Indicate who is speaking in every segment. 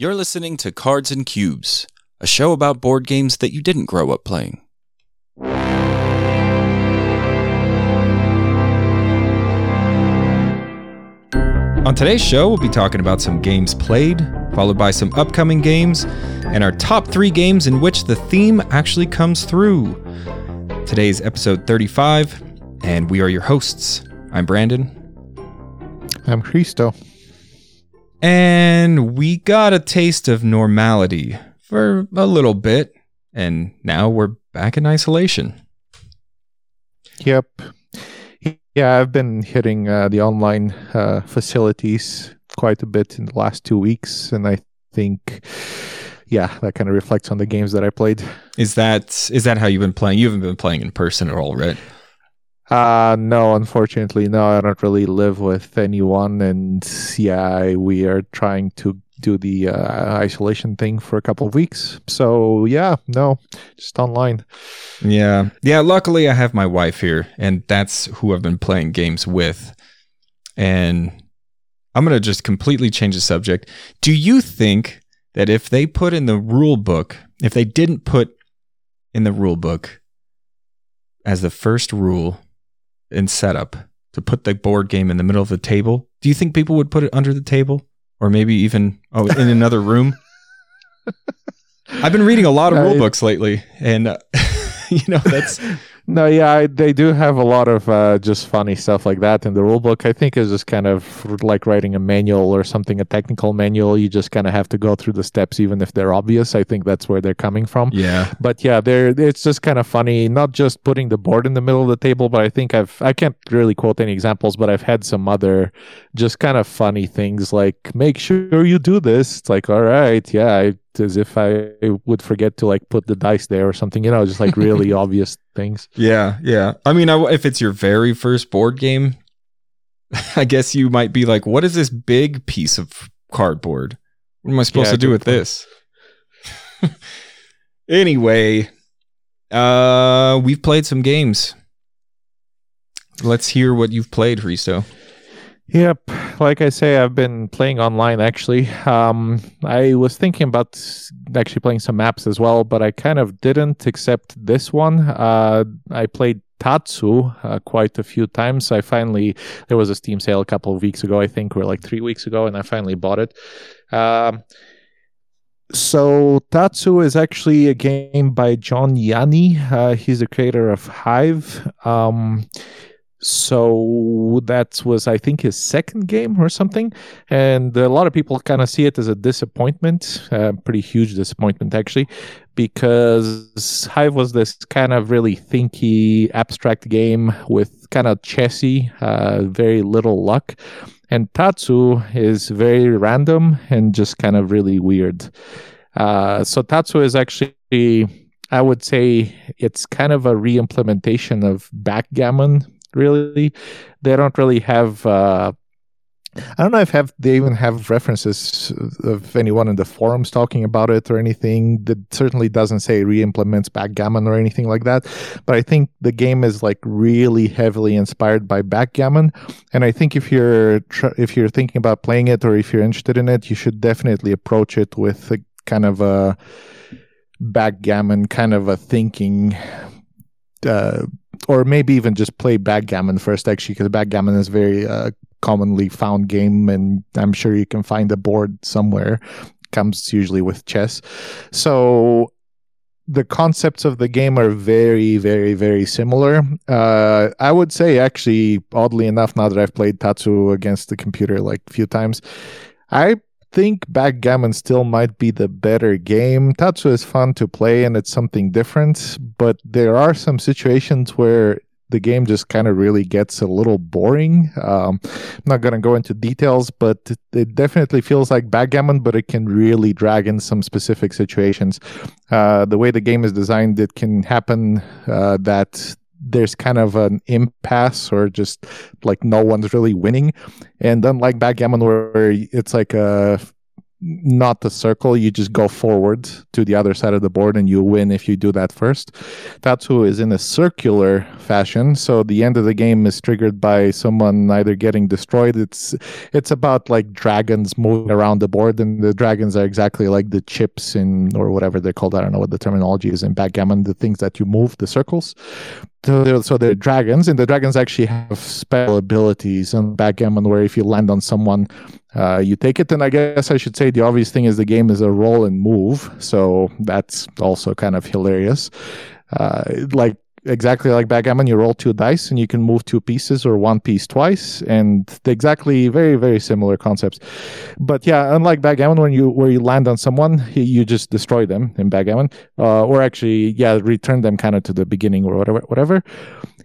Speaker 1: You're listening to Cards and Cubes, a show about board games that you didn't grow up playing. On today's show, we'll be talking about some games played, followed by some upcoming games, and our top three games in which the theme actually comes through. Today's episode 35, and we are your hosts. I'm Brandon.
Speaker 2: I'm Christo.
Speaker 1: And we got a taste of normality for a little bit, and now we're back in isolation.
Speaker 2: Yep. Yeah, I've been hitting uh, the online uh, facilities quite a bit in the last two weeks, and I think, yeah, that kind of reflects on the games that I played.
Speaker 1: Is that is that how you've been playing? You haven't been playing in person at all, right?
Speaker 2: Uh no, unfortunately, no. I don't really live with anyone, and yeah, we are trying to do the uh, isolation thing for a couple of weeks. So yeah, no, just online.
Speaker 1: Yeah, yeah. Luckily, I have my wife here, and that's who I've been playing games with. And I'm gonna just completely change the subject. Do you think that if they put in the rule book, if they didn't put in the rule book as the first rule in setup to put the board game in the middle of the table, do you think people would put it under the table? or maybe even oh in another room. I've been reading a lot of rule books lately, and uh, you know that's
Speaker 2: no, yeah, I, they do have a lot of uh, just funny stuff like that in the rule book. I think is just kind of like writing a manual or something, a technical manual. You just kind of have to go through the steps, even if they're obvious. I think that's where they're coming from.
Speaker 1: Yeah,
Speaker 2: but yeah, they're it's just kind of funny. Not just putting the board in the middle of the table, but I think I've I can't really quote any examples, but I've had some other just kind of funny things like make sure you do this. It's like all right, yeah, I as if I would forget to like put the dice there or something, you know, just like really obvious things.
Speaker 1: Yeah, yeah. I mean, I, if it's your very first board game, I guess you might be like, what is this big piece of cardboard? What am I supposed yeah, to do with point. this? anyway, uh, we've played some games. Let's hear what you've played, Risto.
Speaker 2: Yep, like I say, I've been playing online actually. Um, I was thinking about actually playing some maps as well, but I kind of didn't, except this one. Uh, I played Tatsu uh, quite a few times. I finally there was a Steam sale a couple of weeks ago, I think, or like three weeks ago, and I finally bought it. Um, so Tatsu is actually a game by John Yianni. Uh, he's the creator of Hive. Um, so that was i think his second game or something. And a lot of people kind of see it as a disappointment a pretty huge disappointment actually because hive was this kind of really thinky abstract game with kind of chessy uh, very little luck. And tatsu is very random and just kind of really weird. Uh, so tatsu is actually I would say it's kind of a re-implementation of backgammon really. They don't really have. Uh, I don't know if have they even have references of anyone in the forums talking about it or anything. That certainly doesn't say re-implements backgammon or anything like that. But I think the game is like really heavily inspired by backgammon, and I think if you're tr- if you're thinking about playing it or if you're interested in it, you should definitely approach it with a kind of a backgammon kind of a thinking uh, or maybe even just play backgammon first, actually, because backgammon is very uh, commonly found game, and I'm sure you can find a board somewhere. Comes usually with chess, so the concepts of the game are very, very, very similar. Uh, I would say, actually, oddly enough, now that I've played Tatsu against the computer like a few times, I think backgammon still might be the better game. Tatsu is fun to play and it's something different, but there are some situations where the game just kind of really gets a little boring. Um, I'm not going to go into details, but it, it, definitely feels like backgammon, but it can really drag in some specific situations. Uh, the way the game is designed, it can happen uh, that there's kind of an impasse or just like no one's really winning. And unlike backgammon, where it's like a not the circle. You just go forward to the other side of the board and you win if you do that first. Tatsu is in a circular fashion, so the end of the game is triggered by someone either getting destroyed. It's it's about like dragons moving around the board, and the dragons are exactly like the chips in or whatever they're called. I don't know what the terminology is in backgammon. The things that you move, the circles. So they're, so they're dragons, and the dragons actually have spell abilities on backgammon where if you land on someone uh, you take it, and I guess I should say the obvious thing is the game is a roll and move, so that's also kind of hilarious. Uh, like exactly like backgammon, you roll two dice and you can move two pieces or one piece twice, and exactly very very similar concepts. But yeah, unlike backgammon, when you where you land on someone, you just destroy them in backgammon, uh, or actually yeah, return them kind of to the beginning or whatever whatever.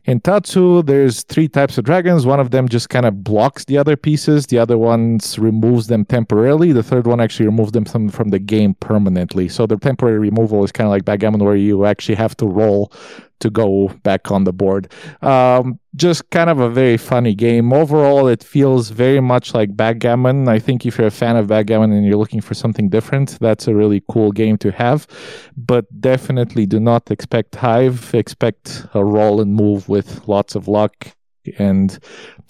Speaker 2: In Tatsu, there's three types of dragons. One of them just kind of blocks the other pieces. The other ones removes them temporarily. The third one actually removes them from, from the game permanently. So the temporary removal is kind of like backgammon, where you actually have to roll to go back on the board. Um, just kind of a very funny game. Overall, it feels very much like backgammon. I think if you're a fan of backgammon and you're looking for something different, that's a really cool game to have. But definitely do not expect Hive. Expect a roll and move with lots of luck and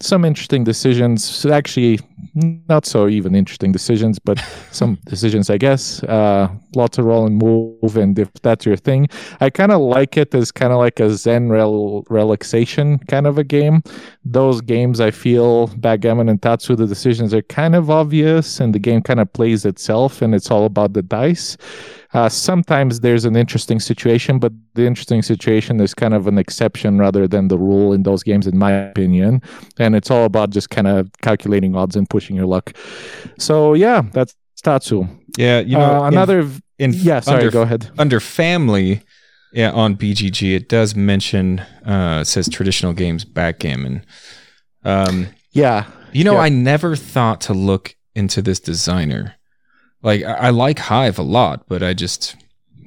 Speaker 2: some interesting decisions. So actually, not so even interesting decisions, but some decisions, I guess. Uh, lots of roll and move, and if that's your thing, I kind of like it as kind of like a Zen rel- relaxation kind of a game. Those games, I feel, Backgammon and Tatsu, the decisions are kind of obvious, and the game kind of plays itself, and it's all about the dice. Uh, sometimes there's an interesting situation, but the interesting situation is kind of an exception rather than the rule in those games, in my opinion. And it's all about just kind of calculating odds and pushing your luck. So yeah, that's Tatsu.
Speaker 1: Yeah, you know,
Speaker 2: uh, another.
Speaker 1: In,
Speaker 2: in yeah, sorry,
Speaker 1: under,
Speaker 2: go ahead.
Speaker 1: Under family, yeah, on BGG, it does mention uh, says traditional games backgammon. Um,
Speaker 2: yeah,
Speaker 1: you know,
Speaker 2: yeah.
Speaker 1: I never thought to look into this designer. Like I, I like Hive a lot, but I just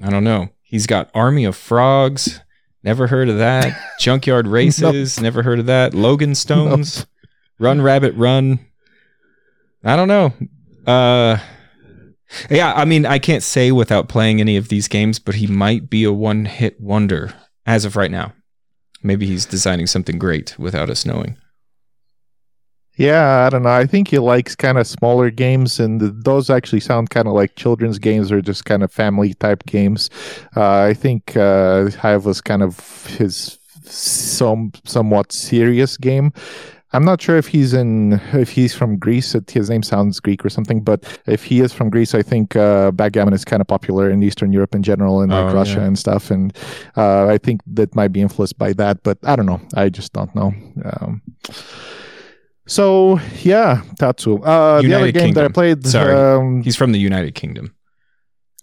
Speaker 1: I don't know. He's got Army of Frogs. Never heard of that. Junkyard Races. nope. Never heard of that. Logan Stones. Nope. Run Rabbit Run. I don't know. Uh yeah, I mean, I can't say without playing any of these games, but he might be a one-hit wonder as of right now. Maybe he's designing something great without us knowing.
Speaker 2: Yeah, I don't know. I think he likes kind of smaller games, and those actually sound kind of like children's games or just kind of family type games. Uh, I think uh, Hive was kind of his some somewhat serious game. I'm not sure if he's in if he's from Greece. His name sounds Greek or something, but if he is from Greece, I think uh, backgammon is kind of popular in Eastern Europe in general, and like oh, Russia yeah. and stuff. And uh, I think that might be influenced by that, but I don't know. I just don't know. Um, so yeah, Tatsu. Uh, the other game Kingdom. that I played.
Speaker 1: Sorry, um, he's from the United Kingdom.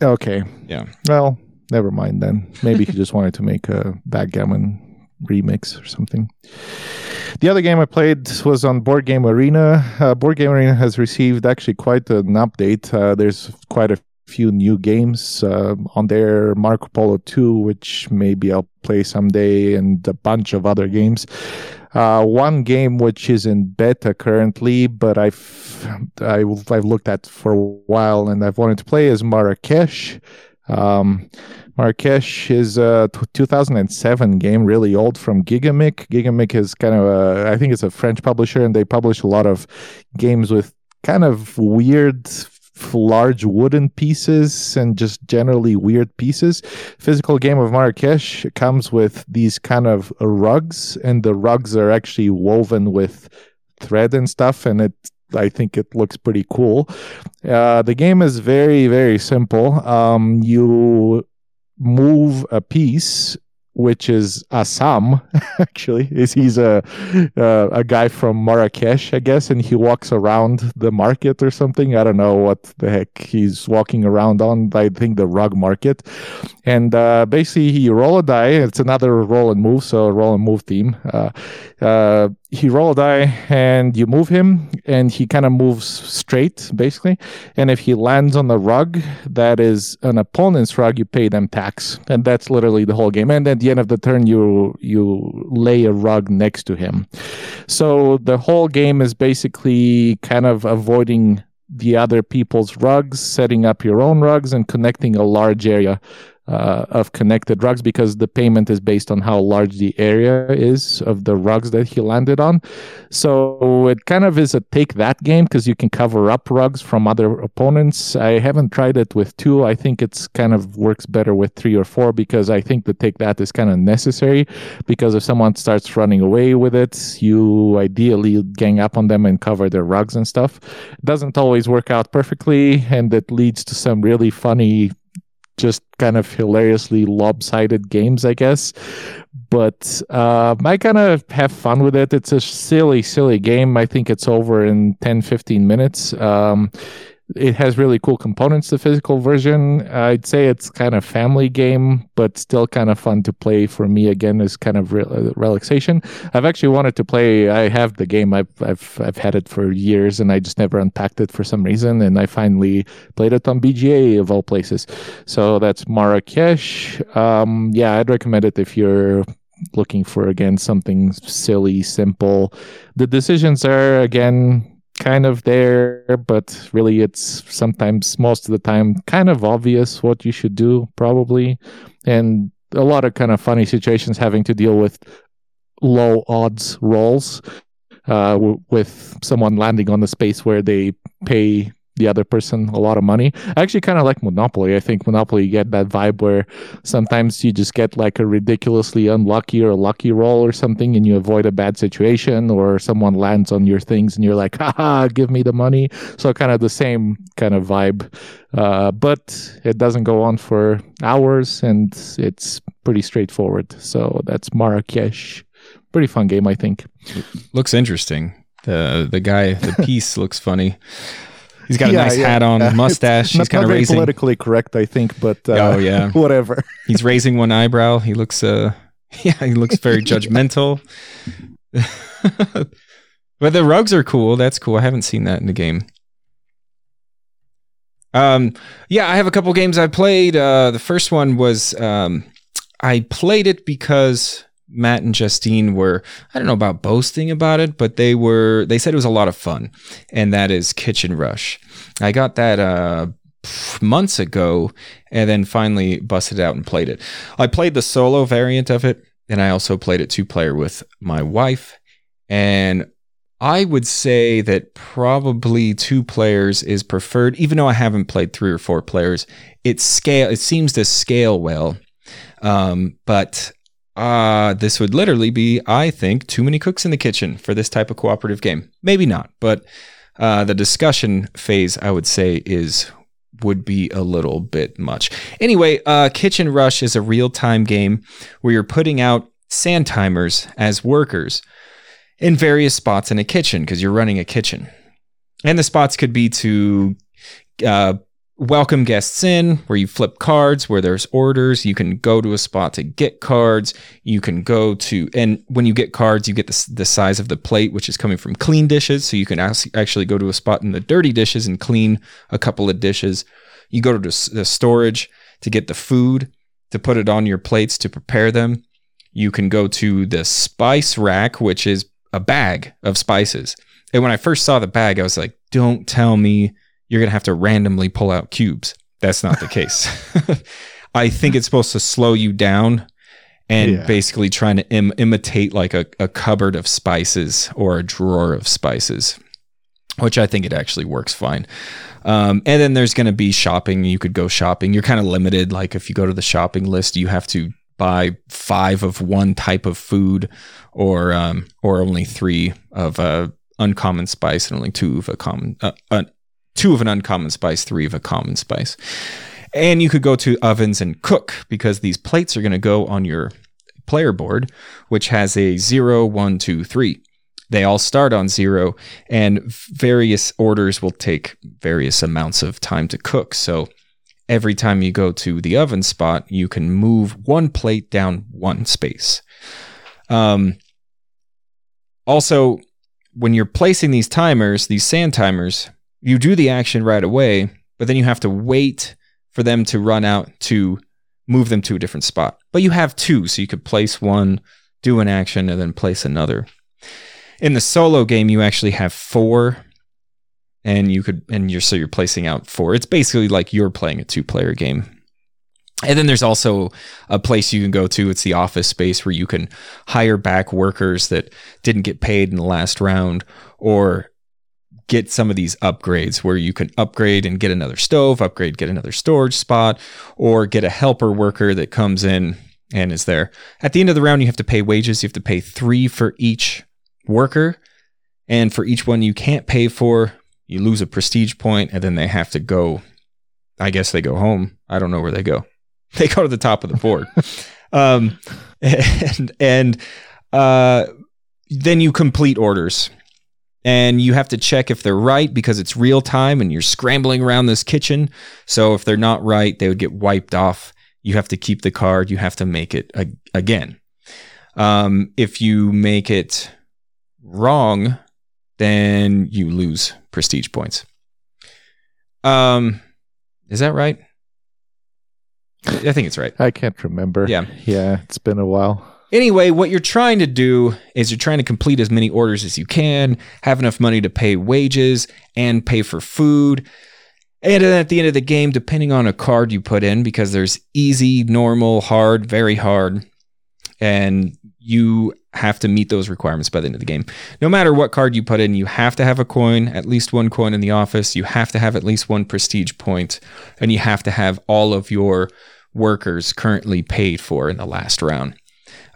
Speaker 2: Okay.
Speaker 1: Yeah.
Speaker 2: Well, never mind then. Maybe he just wanted to make a backgammon remix or something. The other game I played was on Board Game Arena. Uh, Board Game Arena has received actually quite an update. Uh, there's quite a few new games uh, on there Marco Polo 2, which maybe I'll play someday, and a bunch of other games. Uh, one game which is in beta currently, but I've I, have i have looked at for a while and I've wanted to play is Marrakesh. Um, Marrakesh is a 2007 game, really old from Gigamic. Gigamic is kind of a, I think it's a French publisher, and they publish a lot of games with kind of weird large wooden pieces and just generally weird pieces. Physical game of Marrakesh comes with these kind of rugs, and the rugs are actually woven with thread and stuff, and it I think it looks pretty cool. Uh, the game is very very simple. Um, you move a piece which is Assam. Actually, is he's a uh, a guy from Marrakesh, I guess, and he walks around the market or something. I don't know what the heck he's walking around on. I think the rug market, and uh, basically he roll a die. It's another roll and move, so roll and move theme. Uh, uh he roll a die and you move him and he kind of moves straight basically. And if he lands on the rug that is an opponent's rug you pay them tax. And that's literally the whole game. And at the end of the turn you you lay a rug next to him. So the whole game is basically kind of avoiding the other people's rugs, setting up your own rugs, and connecting a large area uh, of connected rugs because the payment is based on how large the area is of the rugs that he landed on. So it kind of is a take that game because you can cover up rugs from other opponents. I haven't tried it with two. I think it's kind of works better with three or four because I think the take that is kind of necessary because if someone starts running away with it, you ideally gang up on them and cover their rugs and stuff. It doesn't always work out perfectly and it leads to some really funny just kind of hilariously lopsided games, I guess. But uh, I kind of have fun with it. It's a silly, silly game. I think it's over in 10, 15 minutes. Um, it has really cool components the physical version. I'd say it's kind of family game but still kind of fun to play for me again is kind of re- relaxation. I've actually wanted to play i have the game I've, I've i've had it for years and i just never unpacked it for some reason and i finally played it on bga of all places. So that's marrakesh. Um, yeah i'd recommend it if you're looking for again something silly simple. The decisions are again kind of there, but really it's sometimes, most of the time, kind of obvious what you should do, probably. And a lot of kind of funny situations having to deal with low odds rolls uh, w- with someone landing on the space where they pay the other person a lot of money. I actually kind of like Monopoly. I think Monopoly you get that vibe where sometimes you just get like a ridiculously unlucky or lucky roll or something and you avoid a bad situation or someone lands on your things and you're like, haha, give me the money. So kind of the same kind of vibe. Uh, but it doesn't go on for hours and it's pretty straightforward. So that's Marrakesh. Pretty fun game, I think.
Speaker 1: Looks interesting. The the guy, the piece looks funny. He's got a yeah, nice yeah. hat on, uh, mustache. He's kind of raising
Speaker 2: politically correct, I think, but uh,
Speaker 1: oh yeah,
Speaker 2: whatever.
Speaker 1: He's raising one eyebrow. He looks uh, yeah, he looks very judgmental. but the rugs are cool. That's cool. I haven't seen that in the game. Um, yeah, I have a couple games I played. Uh, the first one was um, I played it because Matt and Justine were I don't know about boasting about it, but they were they said it was a lot of fun, and that is Kitchen Rush. I got that uh, months ago, and then finally busted out and played it. I played the solo variant of it, and I also played it two player with my wife, and I would say that probably two players is preferred, even though I haven't played three or four players. It scale it seems to scale well. Um, but uh, this would literally be, I think, too many cooks in the kitchen for this type of cooperative game. Maybe not, but uh, the discussion phase, I would say, is would be a little bit much. Anyway, uh, Kitchen Rush is a real time game where you're putting out sand timers as workers in various spots in a kitchen because you're running a kitchen. And the spots could be to uh, welcome guests in where you flip cards where there's orders. You can go to a spot to get cards. You can go to and when you get cards you get the, the size of the plate which is coming from clean dishes. So you can actually go to a spot in the dirty dishes and clean a couple of dishes. You go to the storage to get the food to put it on your plates to prepare them. You can go to the spice rack which is a bag of spices. And when i first saw the bag i was like don't tell me you're going to have to randomly pull out cubes. That's not the case. I think it's supposed to slow you down and yeah. basically trying to Im- imitate like a, a cupboard of spices or a drawer of spices, which I think it actually works fine. Um, and then there's going to be shopping. You could go shopping. You're kind of limited. Like if you go to the shopping list, you have to buy five of one type of food, or um, or only three of a uncommon spice and only two of a common uh, uh, two of an uncommon spice, three of a common spice. And you could go to ovens and cook because these plates are going to go on your player board, which has a zero, one, two, three. They all start on zero, and various orders will take various amounts of time to cook. So every time you go to the oven spot, you can move one plate down one space. Um, also, when you're placing these timers, these sand timers, you do the action right away, but then you have to wait for them to run out to move them to a different spot. But you have two, so you could place one, do an action, and then place another. In the solo game, you actually have four and you could and you're so you're placing out four. It's basically like you're playing a two player game. And then there's also a place you can go to. It's the office space where you can hire back workers that didn't get paid in the last round or get some of these upgrades where you can upgrade and get another stove, upgrade, get another storage spot, or get a helper worker that comes in and is there. At the end of the round, you have to pay wages. You have to pay three for each worker. And for each one you can't pay for, you lose a prestige point, and then they have to go. I guess they go home. I don't know where they go. They go to the top of the board. um, and and uh, then you complete orders and you have to check if they're right because it's real time and you're scrambling around this kitchen. So if they're not right, they would get wiped off. You have to keep the card. You have to make it ag- again. Um, if you make it wrong, then you lose prestige points. Um, is that right? I think it's right.
Speaker 2: I can't remember.
Speaker 1: Yeah.
Speaker 2: Yeah, it's been a while.
Speaker 1: Anyway, what you're trying to do is you're trying to complete as many orders as you can, have enough money to pay wages and pay for food. And then at the end of the game, depending on a card you put in, because there's easy, normal, hard, very hard, and you have to meet those requirements by the end of the game. No matter what card you put in, you have to have a coin, at least one coin in the office. You have to have at least one prestige point, and you have to have all of your workers currently paid for in the last round.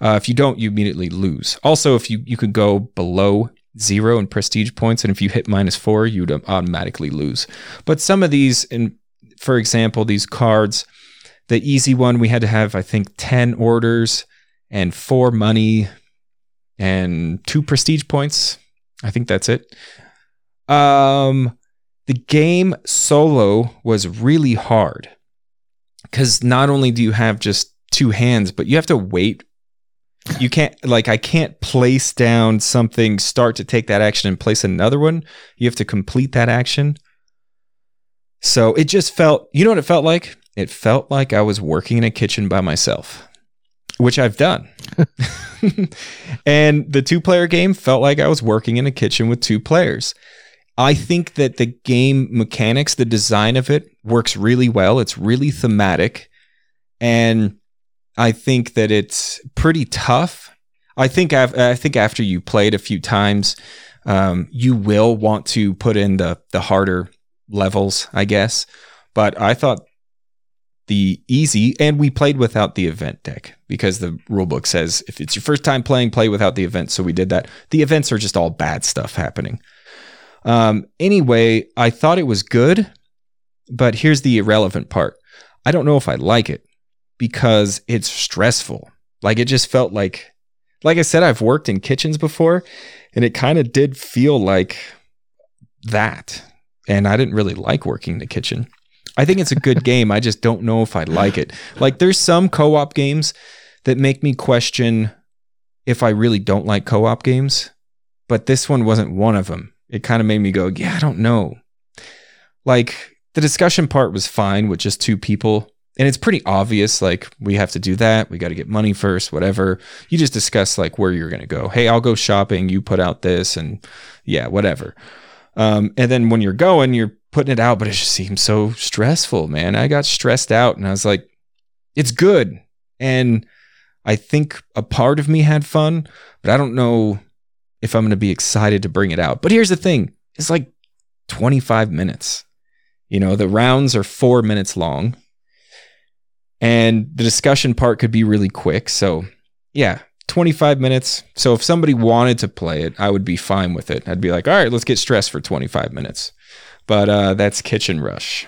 Speaker 1: Uh, if you don't, you immediately lose. Also, if you you could go below zero in prestige points, and if you hit minus four, you'd automatically lose. But some of these, in for example, these cards, the easy one, we had to have I think ten orders and four money and two prestige points. I think that's it. Um, the game solo was really hard because not only do you have just two hands, but you have to wait. You can't like I can't place down something, start to take that action and place another one. You have to complete that action. So it just felt, you know what it felt like? It felt like I was working in a kitchen by myself, which I've done. and the two player game felt like I was working in a kitchen with two players. I think that the game mechanics, the design of it works really well. It's really thematic. And I think that it's pretty tough. I think I've, I think after you played a few times, um, you will want to put in the the harder levels, I guess. But I thought the easy, and we played without the event deck because the rulebook says if it's your first time playing, play without the events. So we did that. The events are just all bad stuff happening. Um, anyway, I thought it was good, but here's the irrelevant part. I don't know if I like it because it's stressful. Like it just felt like, like I said, I've worked in kitchens before, and it kind of did feel like that. And I didn't really like working in the kitchen. I think it's a good game. I just don't know if I like it. Like there's some co-op games that make me question if I really don't like co-op games, but this one wasn't one of them. It kind of made me go, "Yeah, I don't know." Like the discussion part was fine with just two people, and it's pretty obvious like we have to do that. We got to get money first, whatever. You just discuss like where you're going to go. Hey, I'll go shopping, you put out this and yeah, whatever. Um, and then when you're going, you're putting it out, but it just seems so stressful, man. I got stressed out and I was like, it's good. And I think a part of me had fun, but I don't know if I'm going to be excited to bring it out. But here's the thing it's like 25 minutes. You know, the rounds are four minutes long, and the discussion part could be really quick. So, yeah, 25 minutes. So, if somebody wanted to play it, I would be fine with it. I'd be like, all right, let's get stressed for 25 minutes. But uh, that's Kitchen Rush.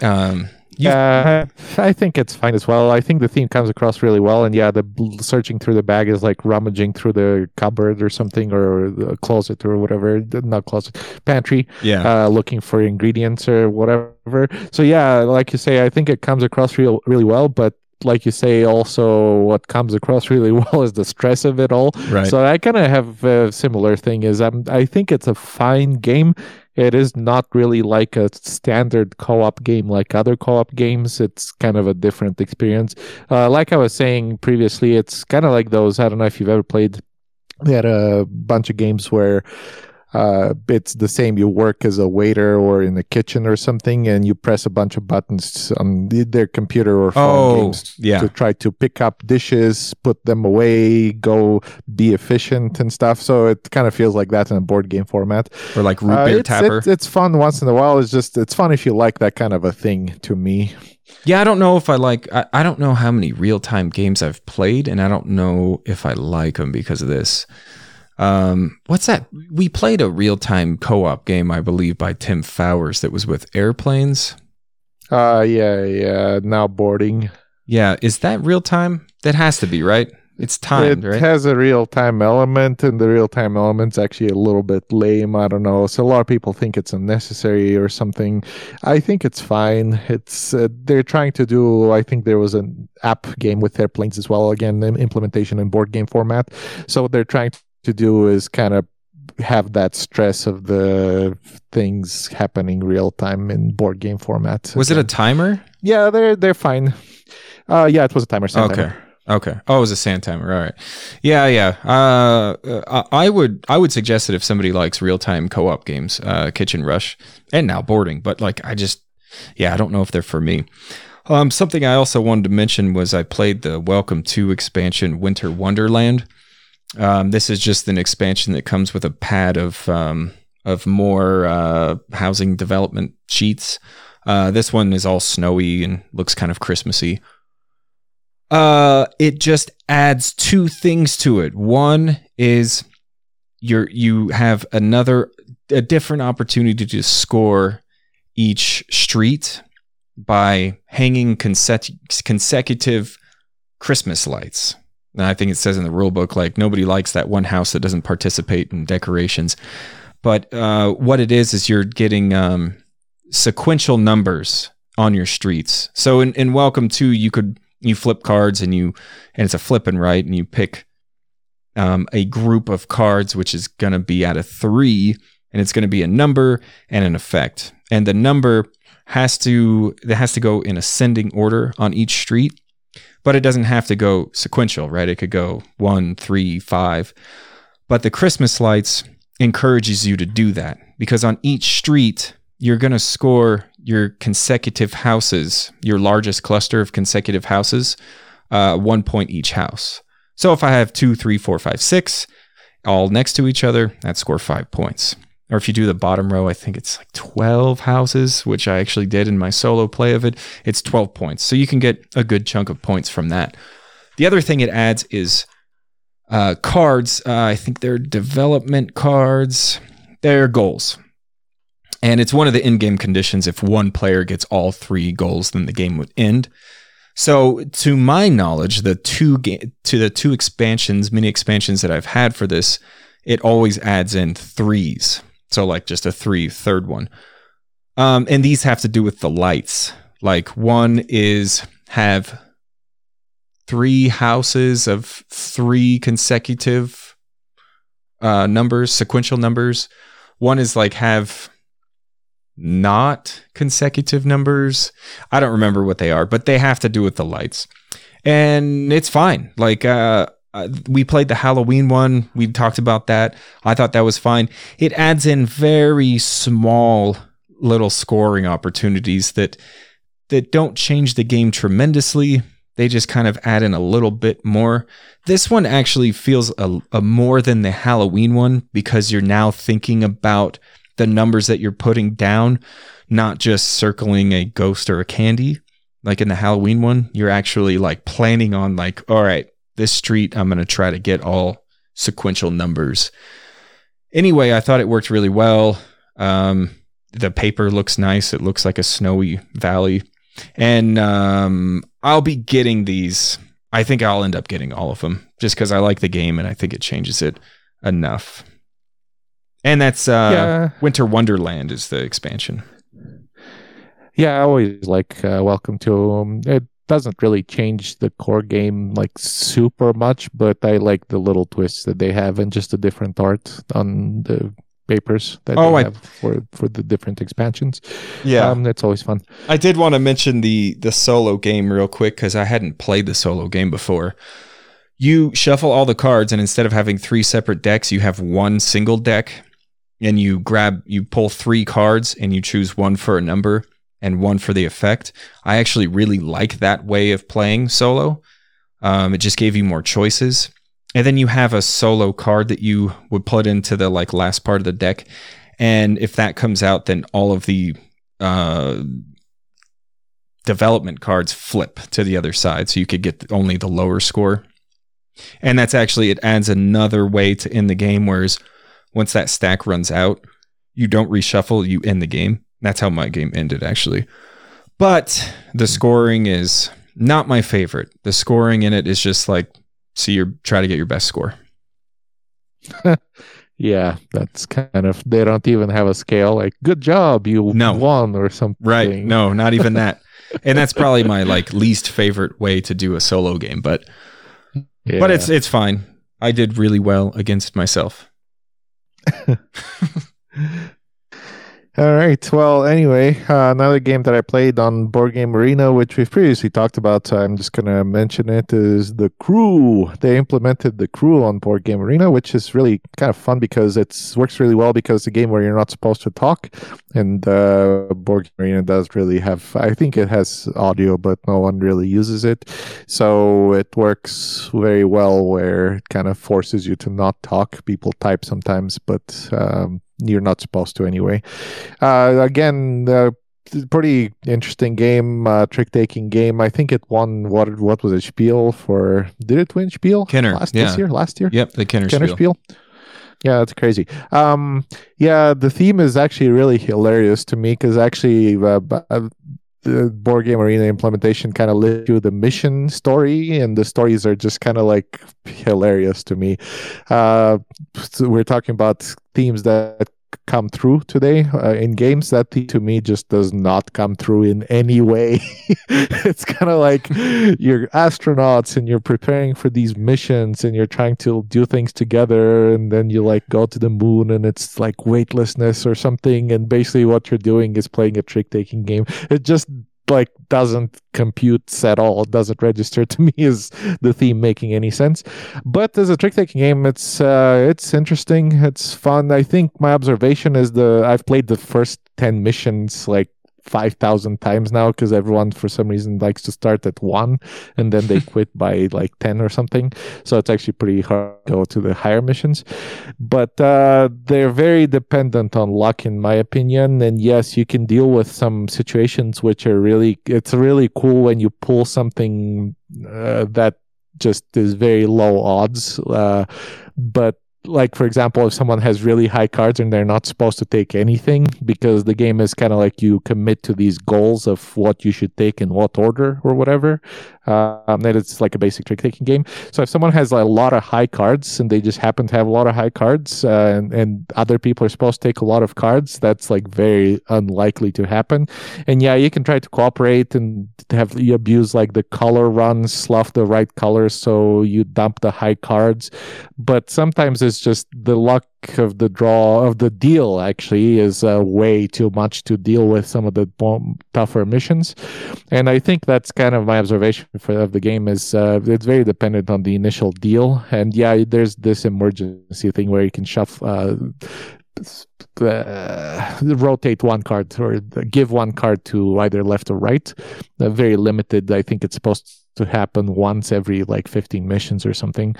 Speaker 1: Um,
Speaker 2: Uh, I think it's fine as well. I think the theme comes across really well, and yeah, the searching through the bag is like rummaging through the cupboard or something, or the closet or whatever. Not closet, pantry.
Speaker 1: yeah.
Speaker 2: uh, looking for ingredients or whatever. So yeah, like you say, I think it comes across real really well. But like you say, also what comes across really well is the stress of it all.
Speaker 1: right.
Speaker 2: So I kind of have a similar thing. Is I'm, I think it's a fine game. It is not really like a standard co-op game like other co-op games. It's kind of a different experience. Uh, like I was saying previously, it's kind of like those. I don't know if you've ever played. They had a bunch of games where uh, it's the same. You work as a waiter or in the kitchen or something, and you press a bunch of buttons on the, their computer or phone
Speaker 1: Oh,
Speaker 2: games
Speaker 1: yeah.
Speaker 2: to try to pick up dishes, put them away, go be efficient and stuff. So it kind of feels like that in a board game format.
Speaker 1: Or like root
Speaker 2: Uh,
Speaker 1: beer
Speaker 2: it's,
Speaker 1: tapper.
Speaker 2: It's, it's fun once in a while. It's just it's fun if you like that kind of a thing. To me,
Speaker 1: Yeah, I don't know if I like. I, I don't know how many real time games I've played, and I don't know if I like them because of this. Um, what's that? We played a real time co op game, I believe, by Tim Fowers that was with airplanes.
Speaker 2: uh, yeah, yeah. Now boarding.
Speaker 1: Yeah, is that real time? That has to be right. It's timed,
Speaker 2: it
Speaker 1: right?
Speaker 2: has a real time element, and the real time element's actually a little bit lame. I don't know. So a lot of people think it's unnecessary or something. I think it's fine. It's uh, they're trying to do. I think there was an app game with airplanes as well. Again, implementation in board game format. So they're trying to do is kind of have that stress of the things happening real time in board game format.
Speaker 1: was it a timer?
Speaker 2: Yeah, they're they're fine. Uh, yeah, it was a timer. sand
Speaker 1: Okay.
Speaker 2: timer.
Speaker 1: Okay. Oh, it was a sand timer. All right. Yeah, yeah. Uh, uh, I would I would suggest that if somebody likes real time co op games, uh, Kitchen Rush, and now boarding, but like I just, yeah, I don't know if they're for me. Um, something I also wanted to mention was I played the Welcome to expansion Winter Wonderland. Um, this is just an expansion that comes with a pad of um, of more uh, housing development sheets. Uh, this one is all snowy and looks kind of Christmassy. Uh, it just adds two things to it. One is you're you have another a different opportunity to score each street by hanging consecu- consecutive Christmas lights. And I think it says in the rule book like nobody likes that one house that doesn't participate in decorations. But uh, what it is is you're getting um, sequential numbers on your streets. So in, in Welcome to you could you flip cards and you and it's a flip and right and you pick um, a group of cards which is going to be out of three and it's going to be a number and an effect and the number has to it has to go in ascending order on each street but it doesn't have to go sequential right it could go one three five but the christmas lights encourages you to do that because on each street you're going to score your consecutive houses, your largest cluster of consecutive houses, uh, one point each house. So if I have two, three, four, five, six, all next to each other, that score five points. Or if you do the bottom row, I think it's like 12 houses, which I actually did in my solo play of it. It's 12 points. So you can get a good chunk of points from that. The other thing it adds is uh, cards. Uh, I think they're development cards. They're goals. And it's one of the in-game conditions. If one player gets all three goals, then the game would end. So, to my knowledge, the two ga- to the two expansions, mini expansions that I've had for this, it always adds in threes. So, like just a three, third one. Um, and these have to do with the lights. Like one is have three houses of three consecutive uh, numbers, sequential numbers. One is like have not consecutive numbers. I don't remember what they are, but they have to do with the lights. And it's fine. Like uh, uh, we played the Halloween one. We talked about that. I thought that was fine. It adds in very small little scoring opportunities that that don't change the game tremendously. They just kind of add in a little bit more. This one actually feels a, a more than the Halloween one because you're now thinking about the numbers that you're putting down, not just circling a ghost or a candy. Like in the Halloween one, you're actually like planning on like, all right, this street, I'm going to try to get all sequential numbers. Anyway, I thought it worked really well. Um, the paper looks nice. It looks like a snowy valley. And um, I'll be getting these. I think I'll end up getting all of them just because I like the game and I think it changes it enough. And that's uh,
Speaker 2: yeah,
Speaker 1: Winter Wonderland is the expansion.
Speaker 2: yeah. I always like uh, Welcome to. Um, it doesn't really change the core game like super much, but I like the little twists that they have and just the different art on the papers that
Speaker 1: Oh,
Speaker 2: they
Speaker 1: I-
Speaker 2: have for for the different expansions.
Speaker 1: Yeah,
Speaker 2: um, that's always fun.
Speaker 1: I did want to mention the the solo game real quick because I hadn't played the solo game before. You shuffle all the cards, and instead of having three separate decks, you have one single deck. and you grab you pull three cards and you choose one for a number and one for the effect. I actually really like that way of playing solo. Um, it just gave you more choices. And then you have a solo card that you would put into the like last part of the deck. And if that comes out, then all of the uh, development cards flip to the other side. So you could get only the lower score. And that's actually, it adds another way to end the game. Whereas once that stack runs out, you don't reshuffle, you end the game. That's how my game ended, actually. But the scoring is not my favorite. The scoring in it is just like, see, you're try to get your best score.
Speaker 2: yeah, that's kind of, they don't even have a scale like, good job, you
Speaker 1: No.
Speaker 2: won or something.
Speaker 1: Right. No, not even that. and that's probably my like least favorite way to do a solo game, but
Speaker 2: Yeah.
Speaker 1: but it's it's fine. I did really well against myself.
Speaker 2: All right. Well, anyway, uh, another game that I played on Board Game Arena, which we've previously talked about, so I'm just going to mention it, is The Crew. They implemented The Crew on Board Game Arena, which is really kind of fun because it works really well because it's a game where you're not supposed to talk. And uh, Board Game Arena does really have, I think it has audio, but no one really uses it. So it works very well where it kind of forces you to not talk. People type sometimes, but um, you're not supposed to anyway. Uh, again, uh, pretty interesting game, uh, trick taking game. I think it won what what was it? Spiel for did it win Spiel?
Speaker 1: Kenner,
Speaker 2: last
Speaker 1: yeah.
Speaker 2: this year, last year.
Speaker 1: Yep, the Kenner,
Speaker 2: Kenner
Speaker 1: Spiel.
Speaker 2: Spiel. Yeah, that's crazy. Um, yeah, the theme is actually really hilarious to me because actually, uh, uh, the board game arena implementation kind of led you the mission story, and the stories are just kind of like hilarious to me. Uh, so we're talking about themes that come through today uh, in games. That to me just does not come through in any way. It's kind of like you're astronauts and you're preparing for these missions and you're trying to do things together and then you like go to the moon and it's like weightlessness or something. And basically what you're doing is playing a trick taking game. It just like doesn't compute at all doesn't register to me as the theme making any sense. But as a trick taking game it's uh it's interesting it's fun. I think my observation is the i've played the first 10 missions like 5000 times now because everyone for some reason likes to start at one and then they quit by like 10 or something. So it's actually pretty hard to go to the higher missions. But uh, they're very dependent on luck in my opinion. And yes you can deal with some situations which are really it's really cool when you pull something uh, that just is very low odds uh, but like for example if someone has really high cards and they're not supposed to take anything because the game is kind of like you commit to these goals of what you should take in what order or whatever um, that it's like a basic trick taking game. So if someone has a lot of high cards and they just happen to have a lot of high cards uh, and, and other people are supposed to take a lot of cards that's like very unlikely to happen. And yeah you can try to cooperate and have you abuse like the color runs slough the right colors so you dump the high cards. But sometimes it's just the luck of the draw of the deal actually is uh, way too much to deal with some of the tougher missions and i think that's kind of my observation for of the game is uh, it's very dependent on the initial deal and yeah there's this emergency thing where you can shuffle uh, uh, rotate one card or give one card to either left or right. Uh, very limited. I think it's supposed to happen once every like 15 missions or something.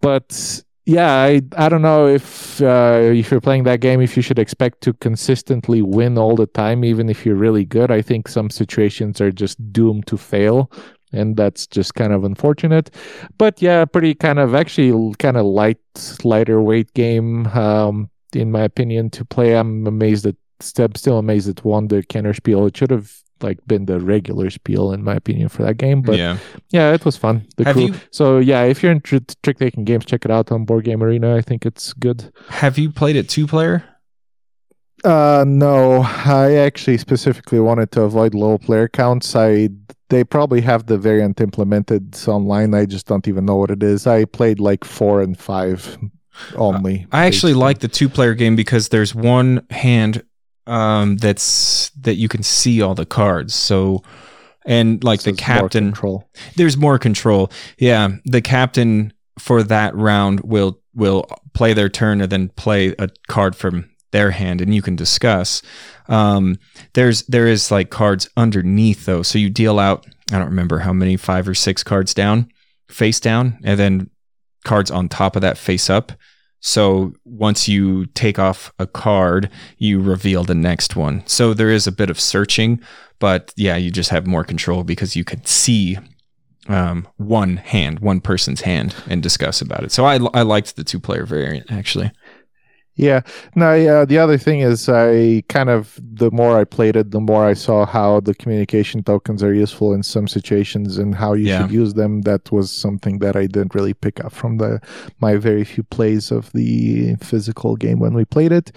Speaker 2: But yeah, I I don't know if uh, if you're playing that game, if you should expect to consistently win all the time, even if you're really good. I think some situations are just doomed to fail. And that's just kind of unfortunate, but yeah, pretty kind of actually kind of light, lighter weight game. Um, in my opinion, to play. I'm amazed that I'm still amazed it won the Kenner Spiel. It should have like been the regular Spiel in my opinion for that game. But yeah,
Speaker 1: yeah.
Speaker 2: it was fun. The
Speaker 1: Have
Speaker 2: crew.
Speaker 1: you-
Speaker 2: So yeah, if you're into trick taking games, check it out on Board Game Arena. I think it's good.
Speaker 1: Have you played it two player?
Speaker 2: Uh no, I actually specifically wanted to avoid low player counts. I they probably have the variant implemented online. I just don't even know what it is. I played like four and five only.
Speaker 1: I actually like the two player game because there's one hand um, that's that you can see all the cards. So and like
Speaker 2: So
Speaker 1: the
Speaker 2: it's more
Speaker 1: captain
Speaker 2: control.
Speaker 1: there's more control. Yeah, the captain for that round will will play their turn and then play a card from their hand and you can discuss. Um, there's there is like cards underneath though, so you deal out. I don't remember how many, five or six cards down, face down, and then cards on top of that face up. So once you take off a card, you reveal the next one. So there is a bit of searching, but yeah, you just have more control because you could see um, one hand, one person's hand, and discuss about it. So I I liked the two player variant actually.
Speaker 2: Yeah. No, yeah. The other thing is, I kind of, the more I played it, the more I saw how the communication tokens are useful in some situations and how you yeah. should use them. That was something that I didn't really pick up from the my very few plays of the physical game when we played it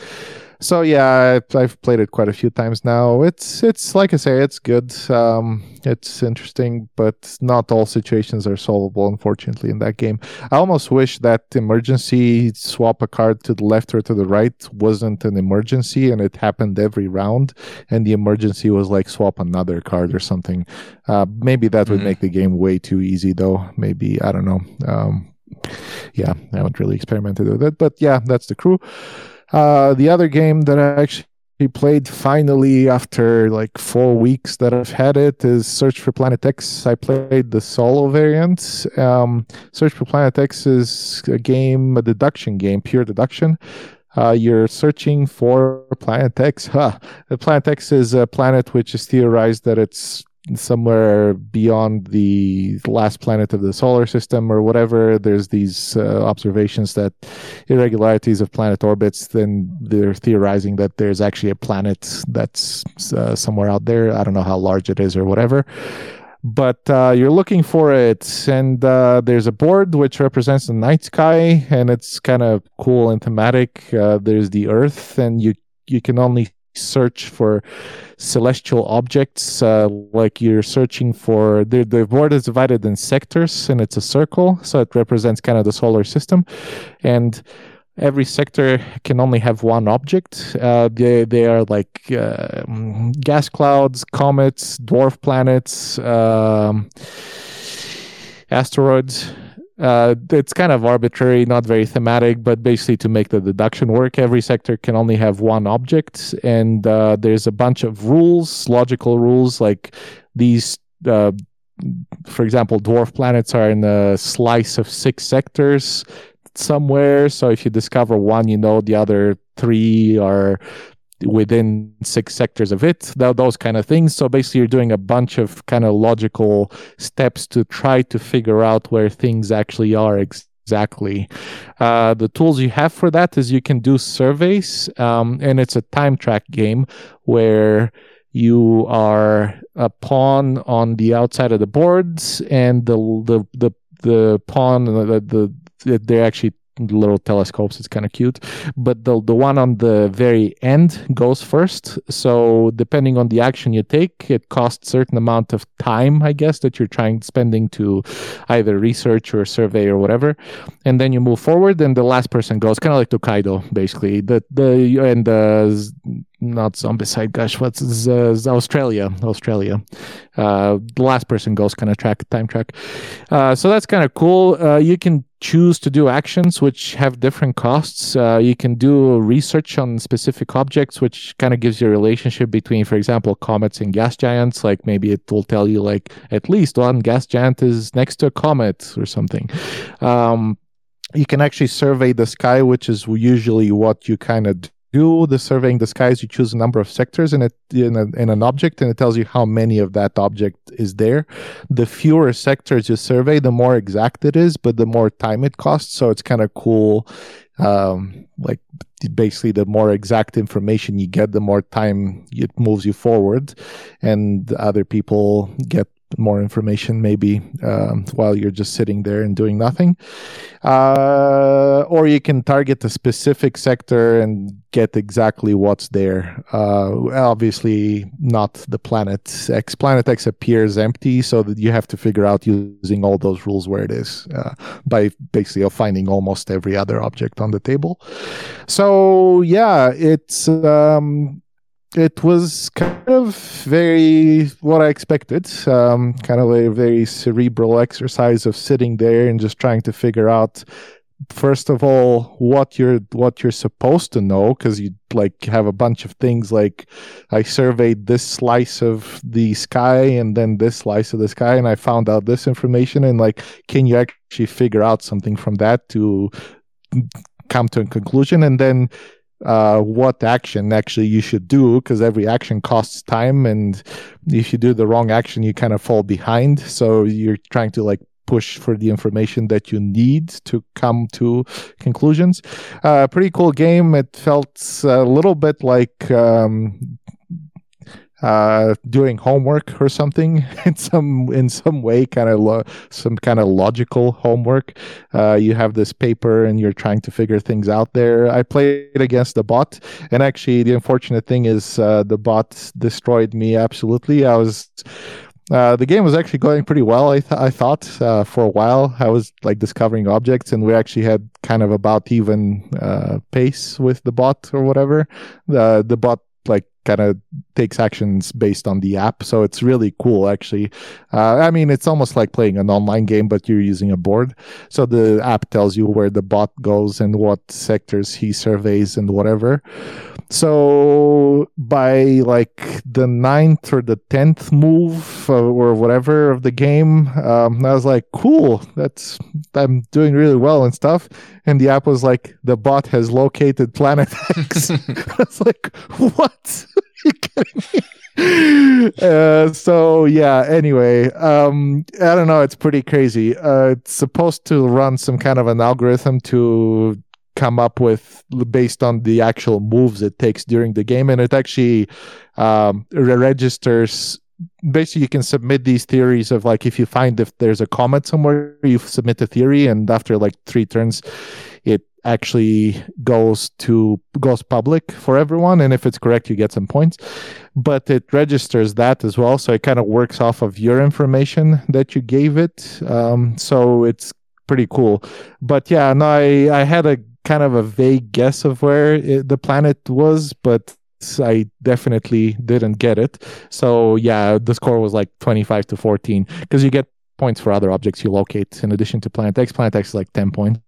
Speaker 2: so yeah, I've played it quite a few times now. It's it's like I say, it's good. Um, it's interesting, but not all situations are solvable, unfortunately, in that game. I almost wish that emergency swap a card to the left or to the right wasn't an emergency, and it happened every round. And the emergency was like swap another card or something. Uh, maybe that would mm-hmm. make the game way too easy, though. Maybe I don't know. Um, yeah, I haven't really experimented with it, but yeah, that's the crew. Uh, the other game that I actually played finally after like four weeks that I've had it is Search for Planet X. I played the solo variant. Um, Search for Planet X is a game, a deduction game, pure deduction. Uh, you're searching for Planet X. Huh. Planet X is a planet which is theorized that it's somewhere beyond the last planet of the solar system or whatever there's these uh, observations that irregularities of planet orbits then they're theorizing that there's actually a planet that's uh, somewhere out there. I don't know how large it is or whatever. But uh, you're looking for it and uh, there's a board which represents the night sky and it's kind of cool and thematic. Uh, there's the earth and you you can only search for celestial objects uh, like you're searching for the, the board is divided in sectors and it's a circle so it represents kind of the solar system. And every sector can only have one object. Uh, they, they are like uh, gas clouds comets dwarf planets um, asteroids uh, it's kind of arbitrary, not very thematic, but basically to make the deduction work, every sector can only have one object, and uh, there's a bunch of rules, logical rules, like these. Uh, for example, dwarf planets are in a slice of six sectors somewhere. So if you discover one, you know the other three are within six sectors of it, those kind of things. So basically, you're doing a bunch of kind of logical steps to try to figure out where things actually are exactly. Uh, the tools you have for that is you can do surveys, um, and it's a time track game where you are a pawn on the outside of the boards, and the the the the pawn the, the they're actually little telescopes. It's kind of cute. But the the one on the very end goes first. So depending on the action you take, it costs certain amount of time, I guess, that you're trying spending to either research or survey or whatever. And then you move forward, and the last person goes, kind of like Tokaido, basically. The the and the not Zombicide, gosh, what's uh, Australia? Australia. Uh, the last person goes kind of track time track. Uh, so that's kind of cool. Uh, you can choose to do actions which have different costs. Uh, you can do research on specific objects, which kind of gives you a relationship between, for example, comets and gas giants. Like maybe it will tell you like at least one gas giant is next to a comet or something. Um, you can actually survey the sky, which is usually what you kind of do the surveying the skies, you choose a number of sectors in, it, in, a, in an object, and it tells you how many of that object is there. The fewer sectors you survey, the more exact it is, but the more time it costs. So it's kind of cool. Um, like basically, the more exact information you get, the more time it moves you forward, and other people get more information maybe um, while you're just sitting there and doing nothing. Uh, or you can target a specific sector and get exactly what's there. Uh, obviously, not the planet X. Planet X appears empty, so that you have to figure out using all those rules where it is uh, by basically finding almost every other object on the table. So yeah, it's um, it was kind of very what I expected. Um, kind of a very cerebral exercise of sitting there and just trying to figure out first of all what you're what you're supposed to know because you like have a bunch of things like i surveyed this slice of the sky and then this slice of the sky and i found out this information and like can you actually figure out something from that to come to a conclusion and then uh, what action actually you should do because every action costs time and if you do the wrong action you kind of fall behind so you're trying to like push for the information that you need to come to conclusions. Uh, pretty cool game. It felt a little bit like um, uh, doing homework or something in some in some way, kind of lo- some kind of logical homework. Uh, you have this paper and you're trying to figure things out there. I played against the bot, and actually, the unfortunate thing is uh, the bot destroyed me absolutely. I was uh, the game was actually going pretty well. I, th- I thought uh, for a while I was like discovering objects, and we actually had kind of about even uh, pace with the bot or whatever. The the bot like kind of takes actions based on the app. So it's really cool, actually. Uh, I mean, it's almost like playing an online game, but you're using a board. So the app tells you where the bot goes and what sectors he surveys and whatever. So by like the ninth or the tenth move uh, or whatever of the game, um, I was like, cool, that's I'm doing really well and stuff. And the app was like, the bot has located Planet X. I was like, what? you kidding me? Uh, so yeah. Anyway, um, I don't know. It's pretty crazy. Uh, it's supposed to run some kind of an algorithm to come up with based on the actual moves it takes during the game, and it actually um, registers basically you can submit these theories of like if you find if there's a comet somewhere you submit a theory. And after like three turns it actually goes to goes public for everyone. And if it's correct you get some points. But it registers that as well. So it kind of works off of your information that you gave it. Um, so it's pretty cool. But yeah no i i had a kind of a vague guess of where it, the planet was but I definitely didn't get it. So yeah, the score was like 25 to 14 because you get points for other objects you locate in addition to Planet X. Planet X is like 10 points.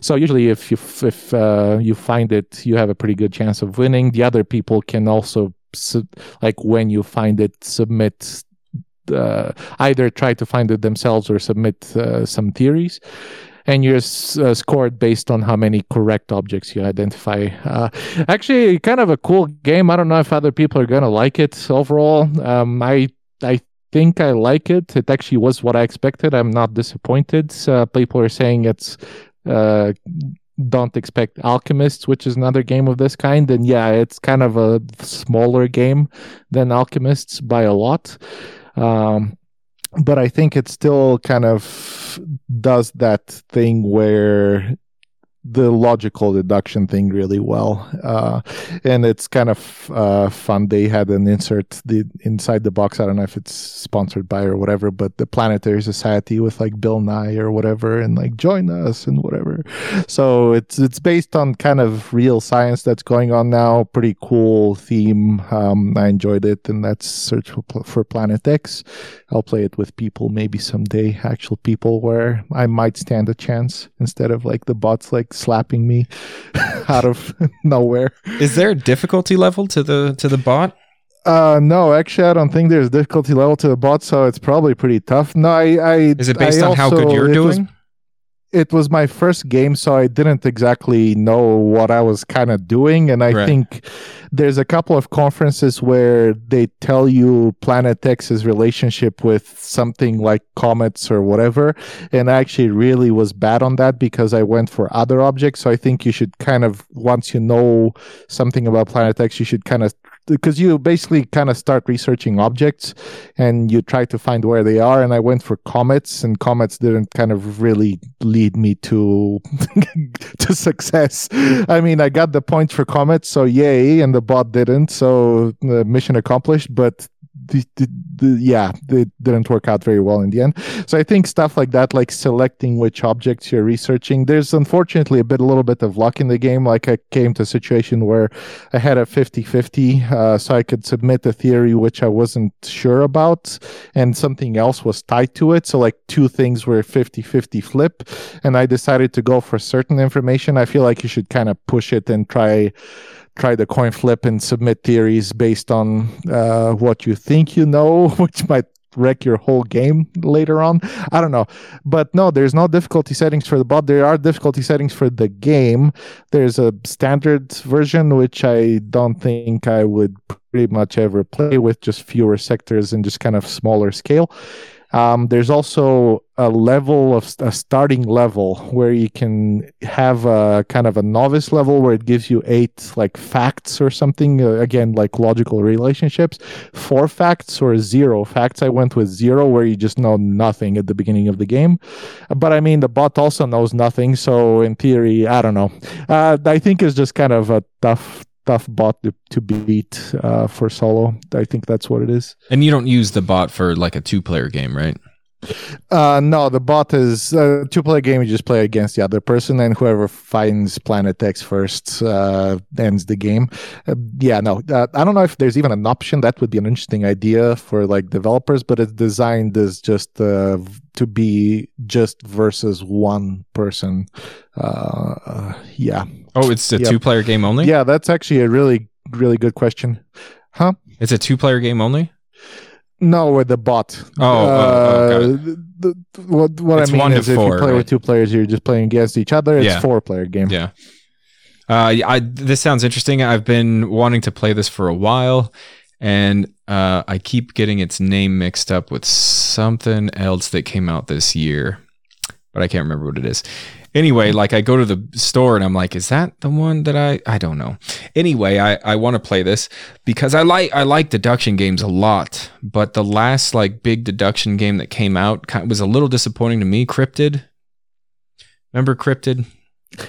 Speaker 2: So usually, if you if uh, you find it, you have a pretty good chance of winning. The other people can also like when you find it, submit uh, either try to find it themselves or submit uh, some theories and you're uh, scored based on how many correct objects you identify. Uh, actually, kind of a cool game. I don't know if other people are gonna like it overall. Um, I I think I like it. It actually was what I expected. I'm not disappointed. Uh, people are saying it's uh, don't expect Alchemists, which is another game of this kind. And yeah, it's kind of a smaller game than Alchemists by a lot. Um, but I think it still kind of does that thing where the logical deduction thing really well. Uh, and it's kind of uh, fun. They had an insert the, inside the box. I don't know if it's sponsored by or whatever, but the Planetary Society with like Bill Nye or whatever, and like join us and whatever. So it's it's based on kind of real science that's going on now. Pretty cool theme. Um, I enjoyed it, and that's Search for, for Planet X. I'll play it with people maybe someday, actual people, where I might stand a chance instead of like the bots like slapping me out of nowhere.
Speaker 1: Is there a difficulty level to the to the bot?
Speaker 2: Uh, no, actually, I don't think there's difficulty level to the bot, so it's probably pretty tough. No, I, I
Speaker 1: is it based
Speaker 2: I
Speaker 1: on also, how good you're doing?
Speaker 2: Was, it was my first game, so I didn't exactly know what I was kind of doing. And I right. think there's a couple of conferences where they tell you Planet X's relationship with something like comets or whatever. And I actually really was bad on that because I went for other objects. So I think you should kind of, once you know something about Planet X, you should kind of because you basically kind of start researching objects and you try to find where they are and i went for comets and comets didn't kind of really lead me to to success. I mean i got the points for comets so yay and the bot didn't so uh, mission accomplished but the, the, the, yeah, it didn't work out very well in the end. So I think stuff like that, like selecting which objects you're researching, there's unfortunately a bit, a little bit of luck in the game. Like I came to a situation where I had a 50 50, uh, so I could submit a theory which I wasn't sure about, and something else was tied to it. So like two things were 50 50 flip, and I decided to go for certain information. I feel like you should kind of push it and try try the coin flip and submit theories based on uh, what you think you know, which might wreck your whole game later on. I don't know. But no, there's no difficulty settings for the bot. There are difficulty settings for the game. There's a standard version, which I don't think I would pretty much ever play with, just fewer sectors and just kind of smaller scale. Um, there's also a level of a starting level where you can have a kind of a novice level where it gives you eight like facts or something. Uh, again, like logical relationships, four facts or zero facts. I went with zero where you just know nothing at the beginning of the game. But I mean, the bot also knows nothing. So in theory, I don't know. Uh, I think it's just kind of a tough tough bot to, to beat uh, for solo. I think that's what it is.
Speaker 1: And you don't use the bot for like a two player game, right?
Speaker 2: Uh, no, the bot is a two player game. You just play against the other person, and whoever finds Planet X first uh, ends the game. Uh, yeah, no, uh, I don't know if there's even an option. That would be an interesting idea for like developers, but it's designed as just uh, to be just versus one person. Uh, yeah.
Speaker 1: Oh, it's a yep. two player game only?
Speaker 2: Yeah, that's actually a really, really good question. Huh?
Speaker 1: It's a two player game only?
Speaker 2: No, with the bot.
Speaker 1: Oh, uh, oh,
Speaker 2: oh the, the, what what I mean is, if four, you play right? with two players, you're just playing against each other. It's yeah. four player game.
Speaker 1: Yeah. Uh, I this sounds interesting. I've been wanting to play this for a while, and uh, I keep getting its name mixed up with something else that came out this year, but I can't remember what it is anyway, like I go to the store and I'm like, is that the one that I I don't know. Anyway, I I want to play this because I like I like deduction games a lot, but the last like big deduction game that came out was a little disappointing to me, Cryptid. Remember Cryptid?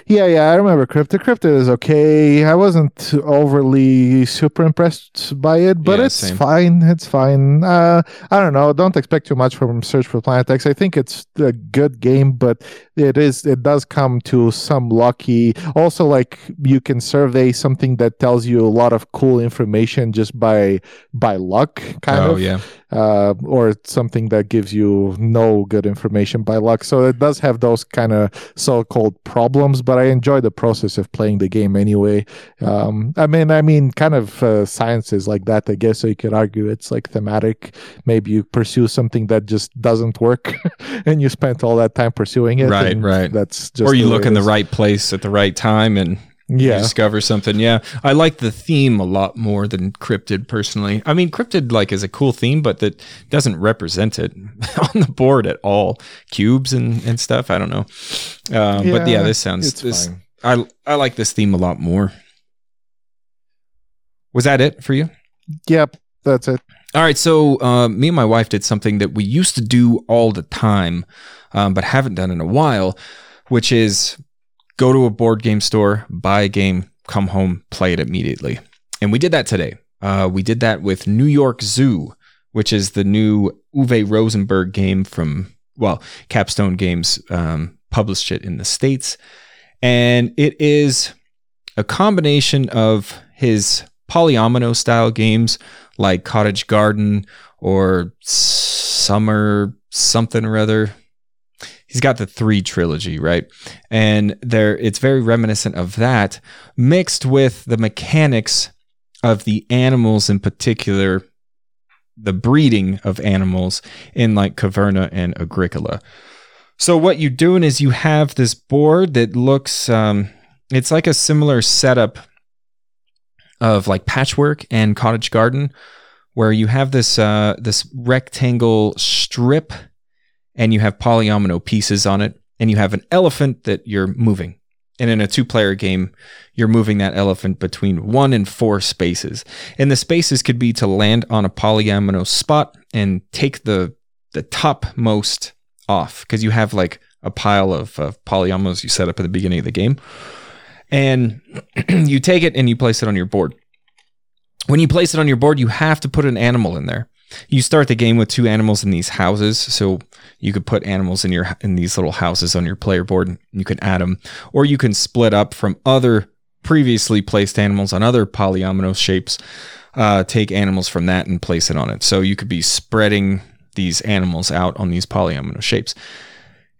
Speaker 2: Yeah, yeah, I remember Cryptid. Cryptid is okay. I wasn't overly super impressed by it, but yeah, it's same. fine. It's fine. Uh, I don't know. Don't expect too much from Search for Planet X. I think it's a good game, but it is. It does come to some lucky. Also, like you can survey something that tells you a lot of cool information just by by luck, kind oh, of.
Speaker 1: yeah
Speaker 2: uh, or something that gives you no good information by luck. So it does have those kind of so-called problems, but I enjoy the process of playing the game anyway. Um, I mean, I mean, kind of uh, sciences like that. I guess so you could argue it's like thematic. Maybe you pursue something that just doesn't work, and you spent all that time pursuing it.
Speaker 1: Right, right.
Speaker 2: That's just
Speaker 1: or you look in the right place at the right time and yeah. discover something. Yeah. I like the theme a lot more than Cryptid personally. I mean, Cryptid like is a cool theme, but that doesn't represent it on the board at all. Cubes and, and stuff. I don't know. Uh, yeah, but yeah, this sounds this fine. I I like this theme a lot more. Was that it for you?
Speaker 2: Yep, that's it.
Speaker 1: All right, so uh, me and my wife did something that we used to do all the time, um, but haven't done in a while, which is go to a board game store, buy a game, come home, play it immediately. And we did that today. Uh, we did that with New York Zoo, which is the new Uwe Rosenberg game from, well, Capstone Games um, published it in the States. And it is a combination of his polyomino style games like Cottage Garden or Summer something or other he's got the three trilogy, right? And there it's very reminiscent of that, mixed with the mechanics of the animals in particular, the breeding of animals in like Caverna and Agricola. So what you're doing is you have this board that looks um, it's like a similar setup of like patchwork and cottage garden where you have this uh, this rectangle strip and you have polyomino pieces on it, and you have an elephant that you're moving. And in a two player game, you're moving that elephant between one and four spaces. And the spaces could be to land on a polyomino spot and take the, the topmost off because you have like a pile of uh, polyominoes you set up at the beginning of the game. And you take it and you place it on your board. When you place it on your board, you have to put an animal in there. You start the game with two animals in these houses, so you could put animals in your in these little houses on your player board. And you can add them, or you can split up from other previously placed animals on other polyomino shapes. Uh, take animals from that and place it on it. So you could be spreading these animals out on these polyomino shapes.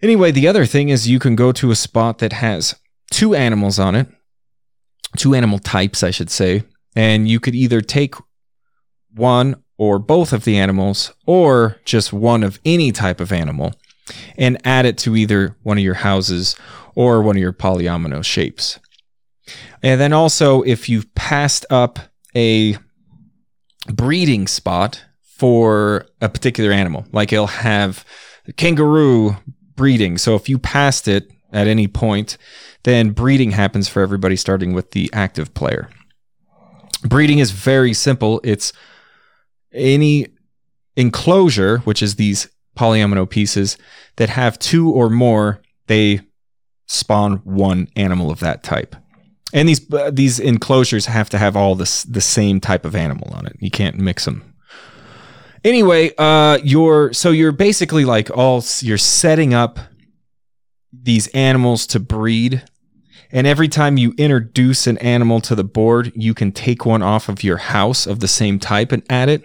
Speaker 1: Anyway, the other thing is you can go to a spot that has two animals on it, two animal types, I should say, and you could either take one or both of the animals or just one of any type of animal and add it to either one of your houses or one of your polyomino shapes. And then also, if you've passed up a breeding spot for a particular animal, like it'll have kangaroo breeding. So if you passed it at any point, then breeding happens for everybody starting with the active player. Breeding is very simple. It's any enclosure, which is these polyomino pieces that have two or more, they spawn one animal of that type. And these uh, these enclosures have to have all this the same type of animal on it. You can't mix them. Anyway, uh, you're so you're basically like all you're setting up these animals to breed. And every time you introduce an animal to the board, you can take one off of your house of the same type and add it.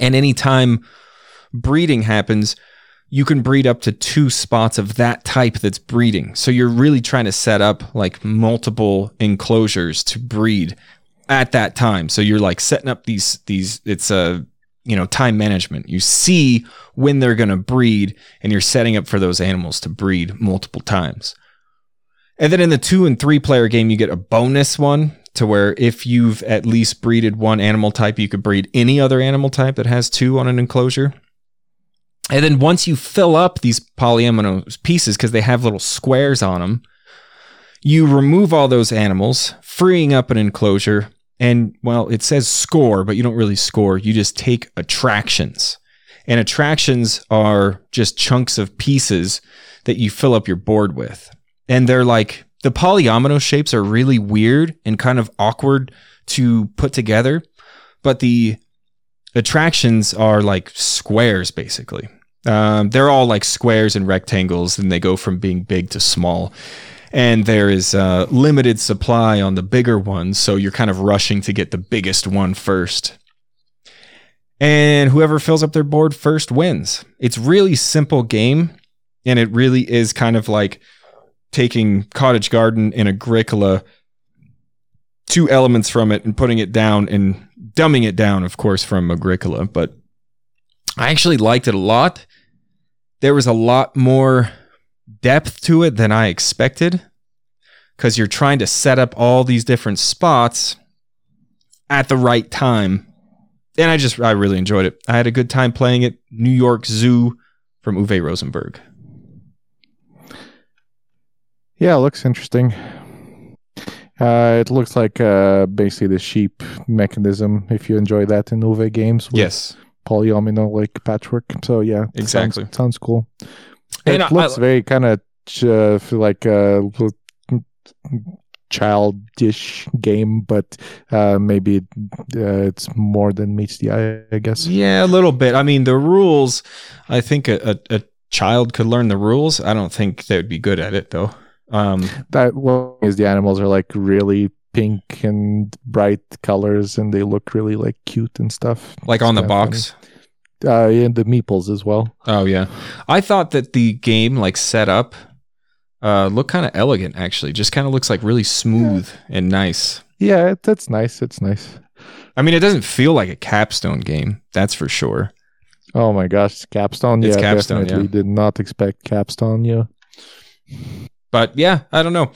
Speaker 1: And anytime breeding happens, you can breed up to two spots of that type that's breeding. So you're really trying to set up like multiple enclosures to breed at that time. So you're like setting up these these it's a you know time management. You see when they're going to breed and you're setting up for those animals to breed multiple times. And then in the 2 and 3 player game you get a bonus one to where if you've at least breeded one animal type, you could breed any other animal type that has two on an enclosure. And then once you fill up these polyomino pieces, because they have little squares on them, you remove all those animals, freeing up an enclosure. And well, it says score, but you don't really score. You just take attractions. And attractions are just chunks of pieces that you fill up your board with. And they're like the polyomino shapes are really weird and kind of awkward to put together, but the attractions are like squares basically. Um, they're all like squares and rectangles, and they go from being big to small. And there is a limited supply on the bigger ones, so you're kind of rushing to get the biggest one first. And whoever fills up their board first wins. It's really simple game, and it really is kind of like taking Cottage Garden and Agricola, two elements from it, and putting it down and dumbing it down, of course, from Agricola. But I actually liked it a lot. There was a lot more depth to it than I expected because you're trying to set up all these different spots at the right time. And I just, I really enjoyed it. I had a good time playing it. New York Zoo from Uwe Rosenberg.
Speaker 2: Yeah, it looks interesting. Uh, it looks like uh, basically the sheep mechanism. If you enjoy that in Uwe games, with
Speaker 1: Yes.
Speaker 2: polyomino like patchwork. So yeah,
Speaker 1: Exactly.
Speaker 2: Sounds, sounds cool.
Speaker 1: And
Speaker 2: it
Speaker 1: I-
Speaker 2: looks
Speaker 1: I-
Speaker 2: very kind of uh, like a childish game, but uh, maybe uh, it's more than meets the eye. I guess.
Speaker 1: Yeah, a little bit. I mean, the rules, I think a, a, a child could learn the rules. I don't think they would be good at it, though. Um,
Speaker 2: That one is the animals are like really pink and bright colors, and they look really like cute and stuff.
Speaker 1: like on the
Speaker 2: kinda funny.
Speaker 1: box.
Speaker 2: Uh, and the meeples as well.
Speaker 1: Oh yeah, I thought that the game like set up uh, looked kind of elegant. Actually, just kind of looks like really smooth and nice.
Speaker 2: Yeah, that's nice. It's nice.
Speaker 1: I mean, it doesn't feel like a capstone game. That's for sure.
Speaker 2: Oh my gosh, Capstone.
Speaker 1: It's
Speaker 2: yeah,
Speaker 1: Capstone,
Speaker 2: definitely
Speaker 1: yeah.
Speaker 2: did not expect Capstone. Yeah.
Speaker 1: But yeah, I don't know.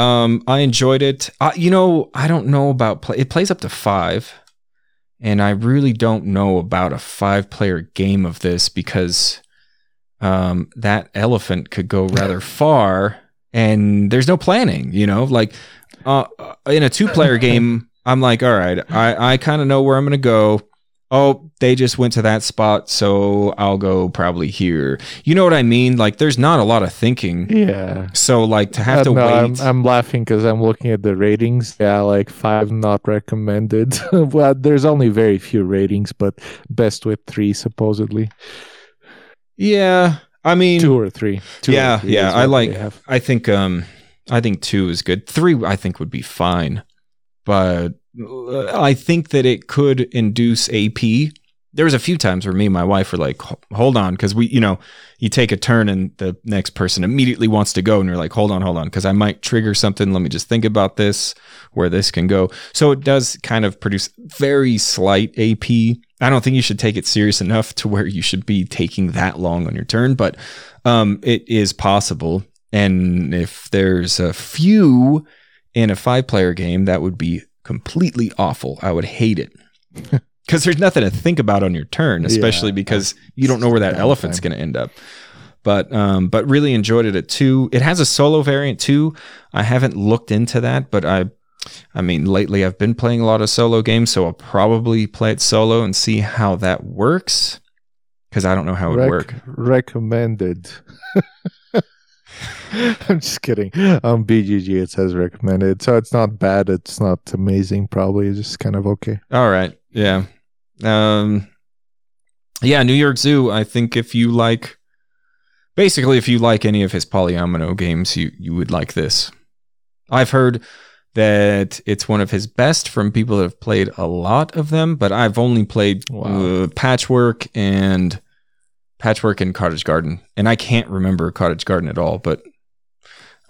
Speaker 1: Um, I enjoyed it. Uh, you know, I don't know about play. It plays up to five, and I really don't know about a five-player game of this because um, that elephant could go rather far, and there's no planning. You know, like uh, uh, in a two-player game, I'm like, all right, I I kind of know where I'm gonna go. Oh, they just went to that spot, so I'll go probably here. You know what I mean? Like, there's not a lot of thinking.
Speaker 2: Yeah.
Speaker 1: So, like, to have
Speaker 2: Uh,
Speaker 1: to
Speaker 2: no,
Speaker 1: wait.
Speaker 2: I'm, I'm laughing because I'm looking at the ratings. Yeah, like five not recommended. well, there's only very few ratings, but best with three supposedly.
Speaker 1: yeah. I mean,
Speaker 2: Two or three. Two or
Speaker 1: yeah,
Speaker 2: three
Speaker 1: yeah. I like. I think. Um, I think two is good. Three, I think, would be fine. But I think that it could induce AP. There was a few times where me and my wife were like, "Hold on," because we, you know, you take a turn and the next person immediately wants to go, and you're like, "Hold on, hold on," because I might trigger something. Let me just think about this, where this can go. So it does kind of produce very slight AP. I don't think you should take it serious enough to where you should be taking that long on your turn, but um, it is possible. And if there's a few in a five player game, that would be completely awful. I would hate it. Because there's nothing to think about on your turn, especially
Speaker 2: Yeah.
Speaker 1: because you don't know where that elephant's going to end up. But um, but really enjoyed it at two. It has a solo variant too. I haven't looked into that, but I, I mean, lately I've been playing a lot of solo games, so I'll probably play it solo and see how that works. Because I don't know how it would
Speaker 2: Rec-
Speaker 1: work.
Speaker 2: Recommended. I'm just kidding. On BGG, it says recommended, so it's not bad. It's not amazing. Probably it's just kind of okay.
Speaker 1: All right. Yeah. Um yeah, New York Zoo, I think if you like basically if you like any of his polyomino games, you you would like this. I've heard that it's one of his best from people that have played a lot of them, but I've only played
Speaker 2: Wow.
Speaker 1: uh, Patchwork and Patchwork and Cottage Garden, and I can't remember Cottage Garden at all, but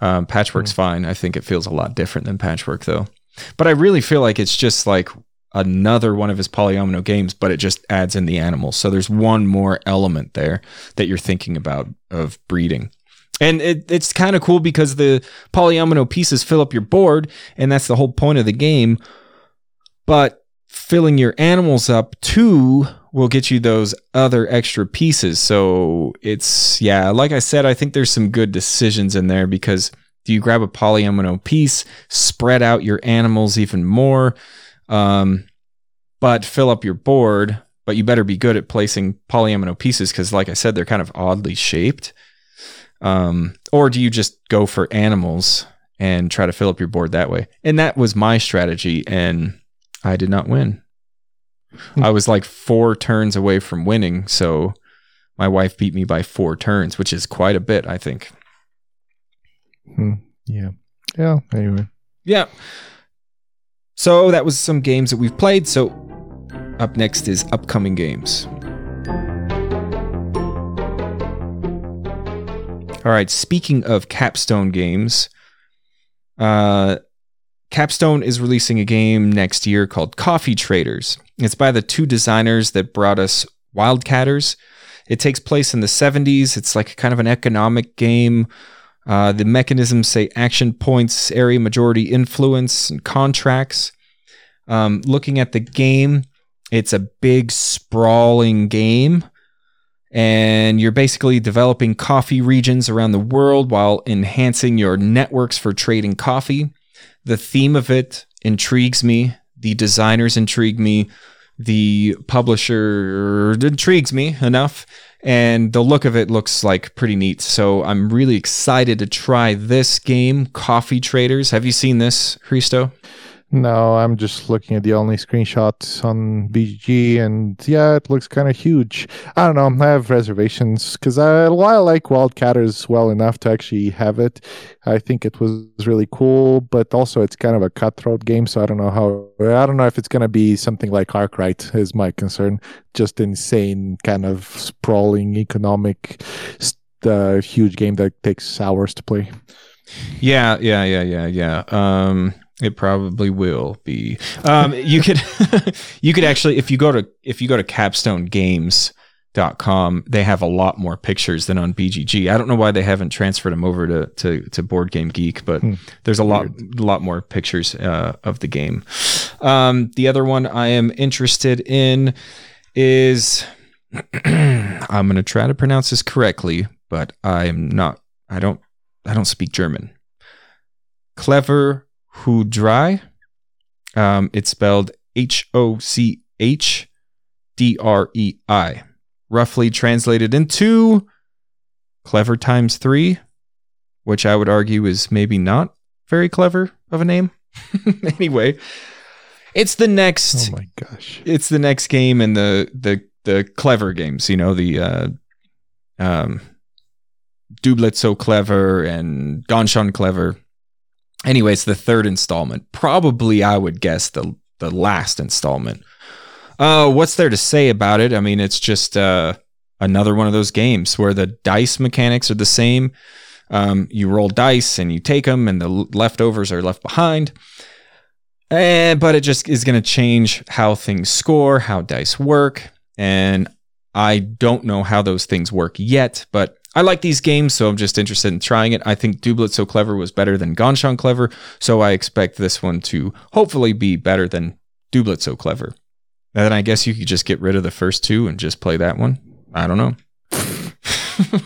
Speaker 1: um, Patchwork's fine. I think it feels a lot different than Patchwork though. But I really feel like it's just like another one of his polyomino games, but it just adds in the animals. So there's one more element there that you're thinking about of breeding. And it, it's kind of cool because the polyomino pieces fill up your board, and that's the whole point of the game. But filling your animals up too will get you those other extra pieces. So it's, yeah, like I said, I think there's some good decisions in there because do you grab a polyomino piece, spread out your animals even more, um, but fill up your board? But you better be good at placing polyomino pieces because, like I said, they're kind of oddly shaped. Um, or do you just go for animals and try to fill up your board that way? And that was my strategy, and I did not win. I was like four turns away from winning, so my wife beat me by four turns, which is quite a bit, I think.
Speaker 2: Hmm. Yeah. Yeah. Anyway.
Speaker 1: Yeah. So that was some games that we've played. So up next is upcoming games. All right. Speaking of Capstone games, uh, Capstone is releasing a game next year called Coffee Traders. It's by the two designers that brought us Wildcatters. It takes place in the 70s. It's like kind of an economic game. Uh, the mechanisms say action points, area majority influence, and contracts. Um, looking at the game, it's a big, sprawling game. And you're basically developing coffee regions around the world while enhancing your networks for trading coffee. The theme of it intrigues me. The designers intrigue me. The publisher intrigues me enough. And the look of it looks like pretty neat. So I'm really excited to try this game, Coffee Traders. Have you seen this, Christo?
Speaker 2: No, I'm just looking at the only screenshots on BGG, and yeah, it looks kind of huge. I don't know. I have reservations because I, while I like Wildcatters well enough to actually have it, I think it was really cool. But also, it's kind of a cutthroat game, so I don't know how. I don't know if it's going to be something like Arkwright. Is my concern. Just insane, kind of sprawling economic, uh, huge game that takes hours to play.
Speaker 1: Yeah, yeah, yeah, yeah, yeah. Um, it probably will be. Um, you could, you could actually, if you go to if you go to CapstoneGames.com, they have a lot more pictures than on BGG. I don't know why they haven't transferred them over to to, to Board Game Geek, but
Speaker 2: Hmm.
Speaker 1: there's a lot a lot more pictures uh, of the game. Um, the other one I am interested in is I'm going to try to pronounce this correctly, but I'm not. I don't. I don't speak German. Clever Hudrai. Um, it's spelled H O C H D R E I. Roughly translated into clever times three, which I would argue is maybe not very clever of a name. anyway, it's the next
Speaker 2: Oh my gosh.
Speaker 1: it's the next game in the the the clever games, you know, the uh um Doppelt So Clever and Ganz Schön Clever. Anyway, it's the third installment. Probably I would guess the the last installment. Uh what's there to say about it? I mean, it's just uh another one of those games where the dice mechanics are the same. Um, you roll dice and you take them, and the leftovers are left behind. And, but it just is going to change how things score, how dice work. And I don't know how those things work yet, but I like these games, so I'm just interested in trying it. I think Doppelt So Clever was better than Ganz Schön Clever, so I expect this one to hopefully be better than Doppelt So Clever. And then I guess you could just get rid of the first two and just play that one. I don't know.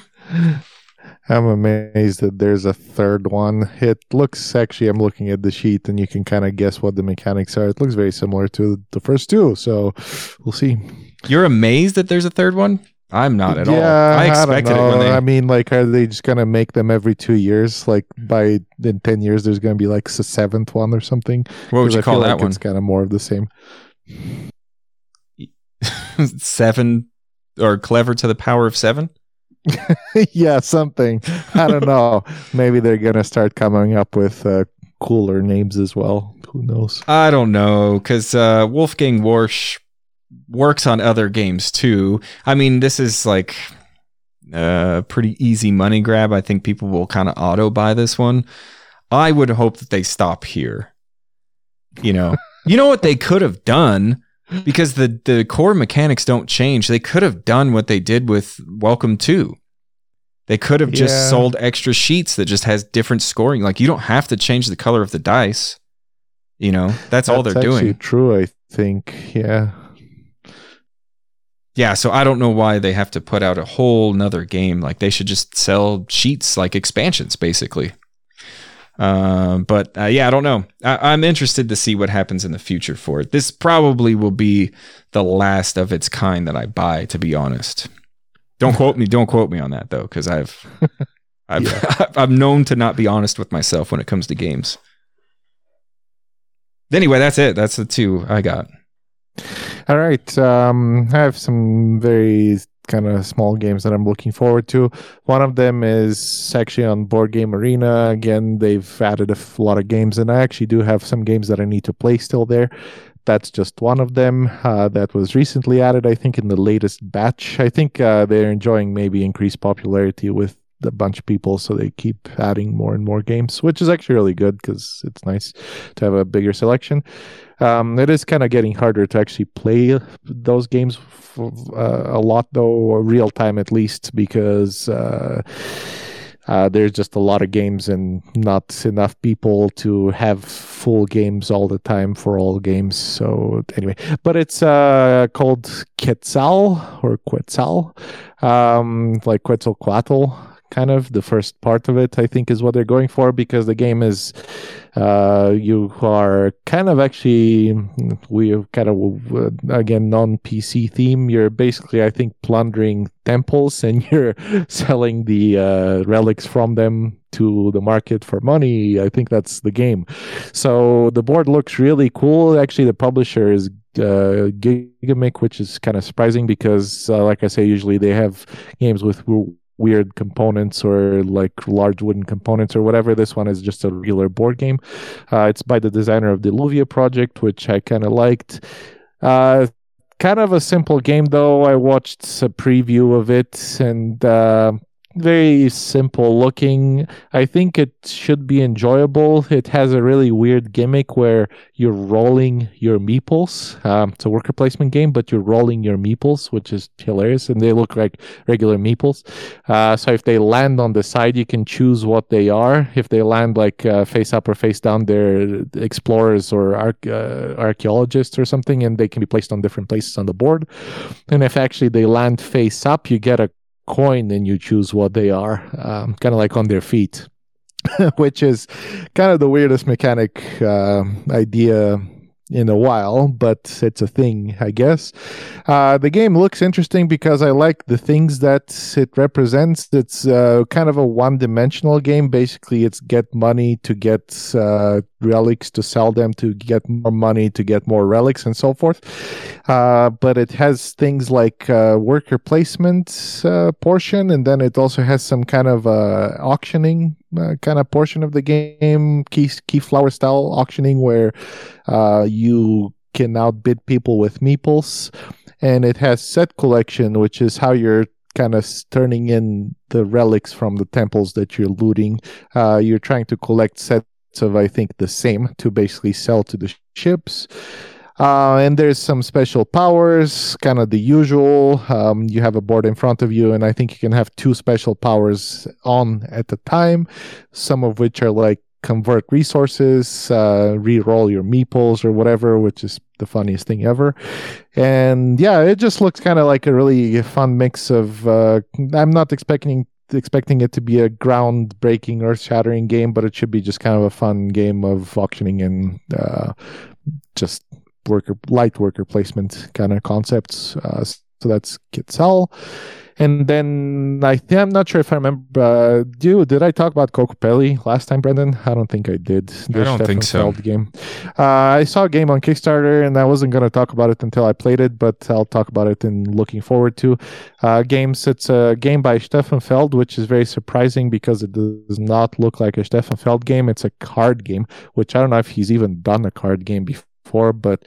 Speaker 2: I'm amazed that there's a third one. It looks actually, I'm looking at the sheet and you can kind of guess what the mechanics are. It looks very similar to the first two. So we'll see.
Speaker 1: You're amazed that there's a third one? I'm not at all. I
Speaker 2: don't
Speaker 1: expected it
Speaker 2: know.
Speaker 1: when they
Speaker 2: I mean, like, are they just gonna make them every two years? Like, by in ten years, there's gonna be like a seventh one or something.
Speaker 1: What would you
Speaker 2: I
Speaker 1: call that
Speaker 2: like
Speaker 1: one?
Speaker 2: It's kind of more of the same.
Speaker 1: seven or clever to the power of seven?
Speaker 2: yeah, something. I don't know. Maybe they're gonna start coming up with uh, cooler names as well. Who knows?
Speaker 1: I don't know, because uh, Wolfgang Warsch works on other games too. I mean, this is like a pretty easy money grab. I think people will kind of auto buy this one. I would hope that they stop here. You know, you know what they could have done because the the core mechanics don't change. They could have done what they did with Welcome to. They could have just
Speaker 2: Yeah.
Speaker 1: sold extra sheets that just has different scoring. Like you don't have to change the color of the dice. You know, that's, all they're doing.
Speaker 2: True, I think. Yeah.
Speaker 1: Yeah, so I don't know why they have to put out a whole nother game. Like they should just sell sheets like expansions, basically. Um, but uh, yeah, I don't know. I- I'm interested to see what happens in the future for it. This probably will be the last of its kind that I buy, to be honest. Don't quote me. Don't quote me on that though, because I've, I've, I'm known to not be honest with myself when it comes to games. Anyway, that's it. That's the two I got.
Speaker 2: All right. Um, I have some very kind of small games that I'm looking forward to. One of them is actually on Board Game Arena. Again, they've added a lot of games, and I actually do have some games that I need to play still there. That's just one of them uh, that was recently added, I think, in the latest batch. I think uh, they're enjoying maybe increased popularity with a bunch of people, so they keep adding more and more games, which is actually really good because it's nice to have a bigger selection. Um, it is kind of getting harder to actually play those games uh, a lot, though, real time at least, because uh, uh, there's just a lot of games and not enough people to have full games all the time for all games. So, anyway, but it's uh, called Quetzal or Quetzal, um, like Quetzalcoatl. Kind of the first part of it, I think, is what they're going for because the game is uh, you are kind of actually we have kind of uh, again non PC theme. You're basically, I think, plundering temples and you're selling the uh, relics from them to the market for money. I think that's the game. So the board looks really cool. Actually, the publisher is uh, Gigamic, which is kind of surprising because, uh, like I say, usually they have games with weird components or like large wooden components or whatever. This one is just a regular board game. Uh, it's by the designer of the Illuvia project, which I kind of liked. Uh, kind of a simple game, though. I watched a preview of it and uh, very simple looking. I think it should be enjoyable. It has a really weird gimmick where you're rolling your meeples. Um, it's a worker placement game, but you're rolling your meeples, which is hilarious, and they look like regular meeples. Uh, so if they land on the side, you can choose what they are. If they land like uh, face up or face down, they're explorers or uh, archaeologists or something, and they can be placed on different places on the board. And if actually they land face up, you get a coin and you choose what they are, um, kind of like on their feet. which is kind of the weirdest mechanic uh, idea in a while, but it's a thing, I guess. Uh, the game looks interesting because I like the things that it represents. It's uh, kind of a one dimensional game. Basically, it's get money to get uh, relics to sell them to get more money to get more relics and so forth. Uh, but it has things like uh, worker placement uh, portion, and then it also has some kind of auctioning kind of portion of the game, key, keyflower style auctioning, where you can outbid people with meeples and it has set collection, which is how you're kind of turning in the relics from the temples that you're looting. Uh, you're trying to collect sets of, I think, the same to basically sell to the ships. Uh, and there's some special powers, kind of the usual. Um, you have a board in front of you, and I think you can have two special powers on at a time, some of which are like convert resources, uh, re-roll your meeples or whatever, which is the funniest thing ever. And yeah, it just looks kind of like a really fun mix of. Uh, I'm not expecting expecting it to be a groundbreaking, earth-shattering game, but it should be just kind of a fun game of auctioning and uh, just worker light worker placement kind of concepts. Uh, so that's Quetzal. And then I th- I'm not sure if I remember. Uh, do did I talk about Kokopelli last time, Brendan? I don't think I did.
Speaker 1: The I don't Stefan think so.
Speaker 2: Game. Uh, I saw a game on Kickstarter, and I wasn't going to talk about it until I played it, but I'll talk about it in looking forward to. Uh, games. It's a game by Stefan Feld, which is very surprising because it does not look like a Stefan Feld game. It's a card game, which I don't know if he's even done a card game before before, but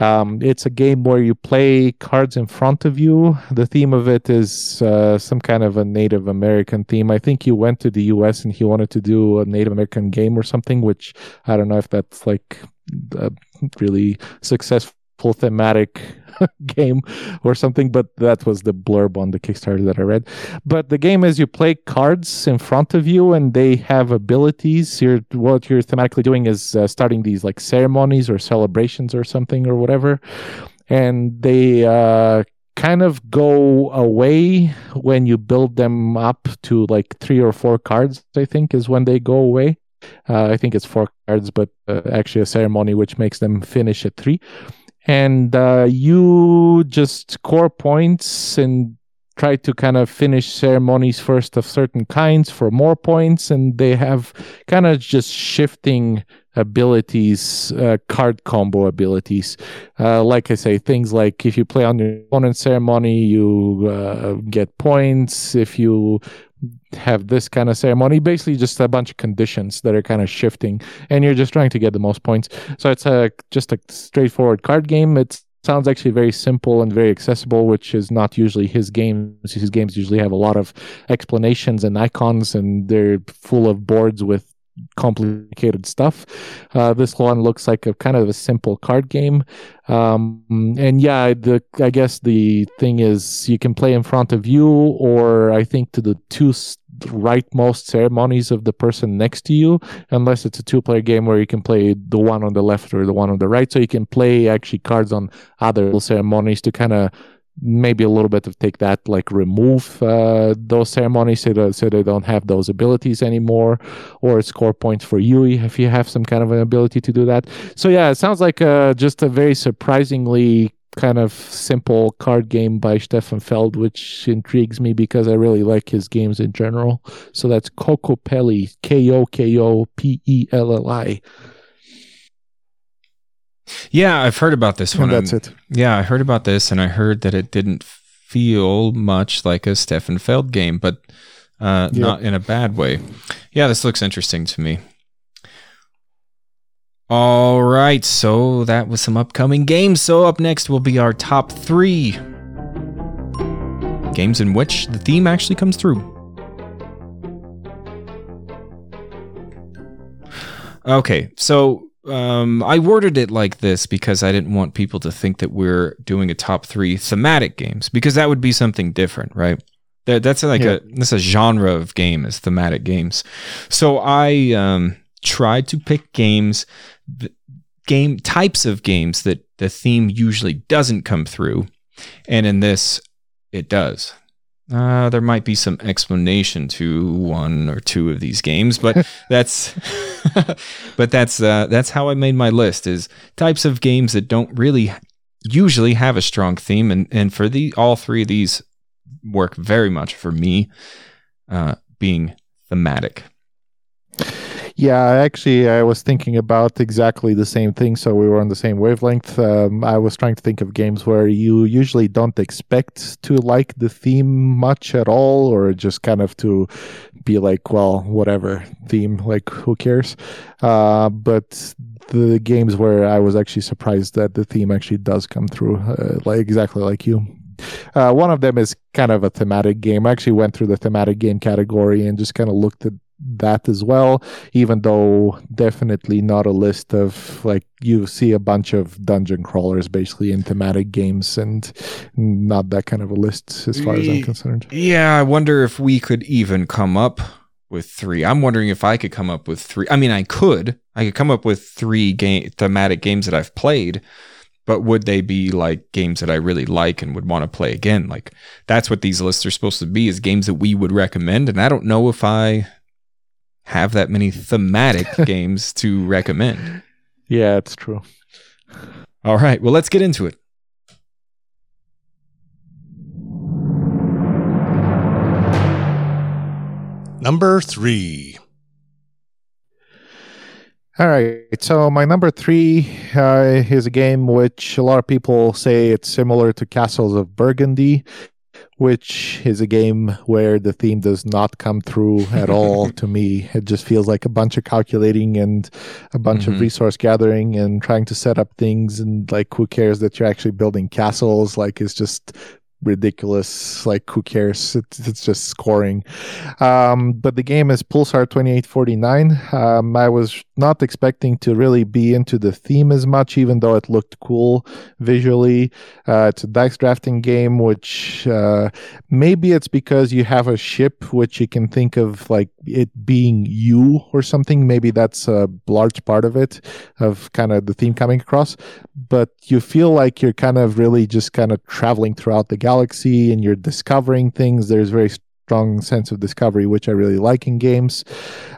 Speaker 2: um, it's a game where you play cards in front of you. The theme of it is uh, some kind of a Native American theme. I think he went to the US and he wanted to do a Native American game or something, which I don't know if that's like a really successful thematic game or something, but that was the blurb on the Kickstarter that I read. But the game is you play cards in front of you and they have abilities. You're, what you're thematically doing is uh, starting these like ceremonies or celebrations or something or whatever. And they uh, kind of go away when you build them up to like three or four cards, I think, is when they go away. Uh, I think it's four cards, but uh, actually a ceremony which makes them finish at three and uh, you just score points and try to kind of finish ceremonies first of certain kinds for more points. And they have kind of just shifting abilities uh, card combo abilities. Uh, like i say things like if you play on your opponent's ceremony you uh, get points. If you have this kind of ceremony basically just a bunch of conditions that are kind of shifting and you're just trying to get the most points. So it's a just a straightforward card game. It sounds actually very simple and very accessible which is not usually his games. His games usually have a lot of explanations and icons and they're full of boards with complicated stuff. Uh, this one looks like a kind of a simple card game, um, and yeah, the I guess the thing is you can play in front of you, or I think to the two rightmost ceremonies of the person next to you, unless it's a two-player game where you can play the one on the left or the one on the right. So you can play actually cards on other ceremonies to kind of maybe a little bit of take that like remove uh, those ceremonies so, that, so they don't have those abilities anymore or score points for you if you have some kind of an ability to do that so yeah it sounds like uh, just a very surprisingly kind of simple card game by Stefan Feld, which intrigues me because I really like his games in general. So that's Kokopelli, K O K O P E L L I.
Speaker 1: Yeah, I've heard about this one.
Speaker 2: And that's it.
Speaker 1: Yeah, I heard about this, and I heard that it didn't feel much like a Stefan Feld game, but uh, yep. not in a bad way. Yeah, this looks interesting to me. All right, so that was some upcoming games. So up next will be our top three games in which the theme actually comes through. Okay, so um, I worded it like this because I didn't want people to think that we're doing a top three thematic games because that would be something different, right? That, that's like yeah. a that's a genre of game is thematic games. So I um, tried to pick games, game types of games that the theme usually doesn't come through, and in this it does. Uh, there might be some explanation to one or two of these games, but that's but that's uh, that's how I made my list is types of games that don't really usually have a strong theme, and and for the all three of these work very much for me, uh, being thematic.
Speaker 2: Yeah, actually, I was thinking about exactly the same thing. So we were on the same wavelength. Um, I was trying to think of games where you usually don't expect to like the theme much at all, or just kind of to be like, well, whatever theme, like who cares? Uh, but the games where I was actually surprised that the theme actually does come through, uh, like exactly like you. Uh, one of them is kind of a thematic game. I actually went through the thematic game category and just kind of looked at that as well even though definitely not a list of like you see a bunch of dungeon crawlers basically in thematic games and not that kind of a list as far as i'm concerned
Speaker 1: yeah i wonder if we could even come up with three i'm wondering if i could come up with three i mean i could i could come up with three game thematic games that i've played but would they be like games that I really like and would want to play again? Like that's what these lists are supposed to be is games that we would recommend. And I don't know if I have that many thematic games to recommend.
Speaker 2: Yeah, it's true.
Speaker 1: All right, well, let's get into it.
Speaker 3: Number three.
Speaker 2: All right, so my number three uh, is a game which a lot of people say it's similar to Castles of Burgundy which is a game where the theme does not come through at all to me. It just feels like a bunch of calculating and a bunch mm-hmm. of resource gathering and trying to set up things and like who cares that you're actually building castles like it's just ridiculous. Like, who cares? It's, it's just scoring. Um, but the game is Pulsar 2849. Um, I was not expecting to really be into the theme as much, even though it looked cool visually. Uh, it's a dice drafting game, which uh, maybe it's because you have a ship, which you can think of like it being you or something. Maybe that's a large part of it, of kind of the theme coming across. But you feel like you're kind of really just kind of traveling throughout the galaxy and you're discovering things. There's very strong sense of discovery, which I really like in games.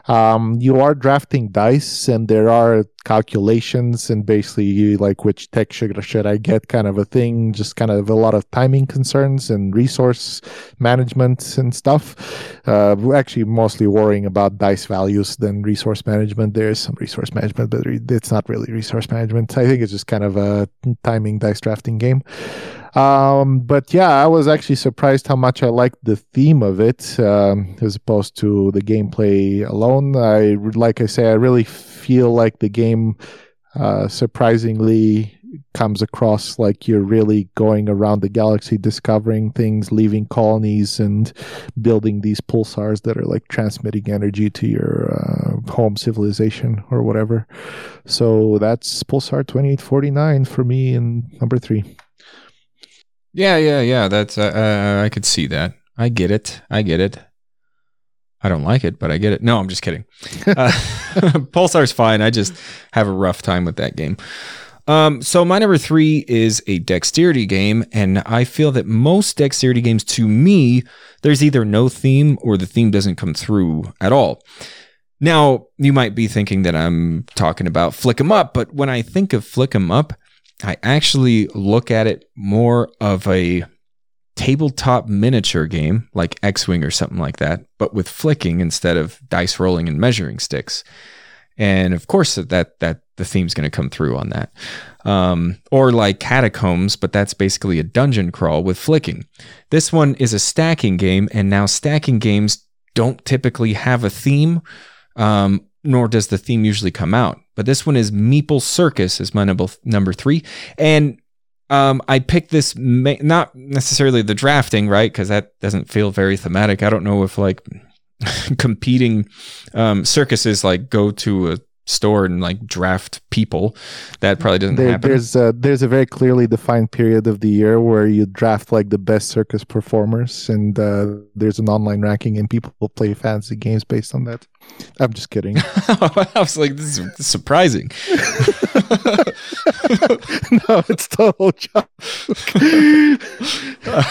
Speaker 2: Um, you are drafting dice, and there are calculations, and basically, you like which tech should, should I get, kind of a thing. Just kind of a lot of timing concerns and resource management and stuff. Uh, actually mostly worrying about dice values than resource management. There is some resource management, but it's not really resource management. I think it's just kind of a timing dice drafting game. Um, but yeah, I was actually surprised how much I liked the theme of it um, as opposed to the gameplay alone. I like I say, I really feel like the game uh, surprisingly comes across like you're really going around the galaxy discovering things leaving colonies and building these pulsars that are like transmitting energy to your uh, home civilization or whatever so that's pulsar 2849 for me in number three
Speaker 1: yeah, yeah, yeah. That's uh, uh, I could see that. I get it. I get it. I don't like it, but I get it. No, I'm just kidding. Uh, Pulsar's fine. I just have a rough time with that game. Um, so my number three is a dexterity game, and I feel that most dexterity games, to me, there's either no theme or the theme doesn't come through at all. Now, you might be thinking that I'm talking about Flick 'em Up, but when I think of Flick 'em Up, I actually look at it more of a tabletop miniature game like X Wing or something like that, but with flicking instead of dice rolling and measuring sticks. And of course, that that the theme's going to come through on that. Um, or like Catacombs, but that's basically a dungeon crawl with flicking. This one is a stacking game, and now stacking games don't typically have a theme, um, nor does the theme usually come out. But this one is Meeple Circus is my number number three, and um, I picked this ma- not necessarily the drafting right because that doesn't feel very thematic. I don't know if like competing um, circuses like go to a store and like draft people. That probably doesn't there, happen.
Speaker 2: There's a, there's a very clearly defined period of the year where you draft like the best circus performers, and uh, there's an online ranking, and people will play fantasy games based on that. I'm just kidding.
Speaker 1: I was like, this is surprising.
Speaker 2: no, it's total joke.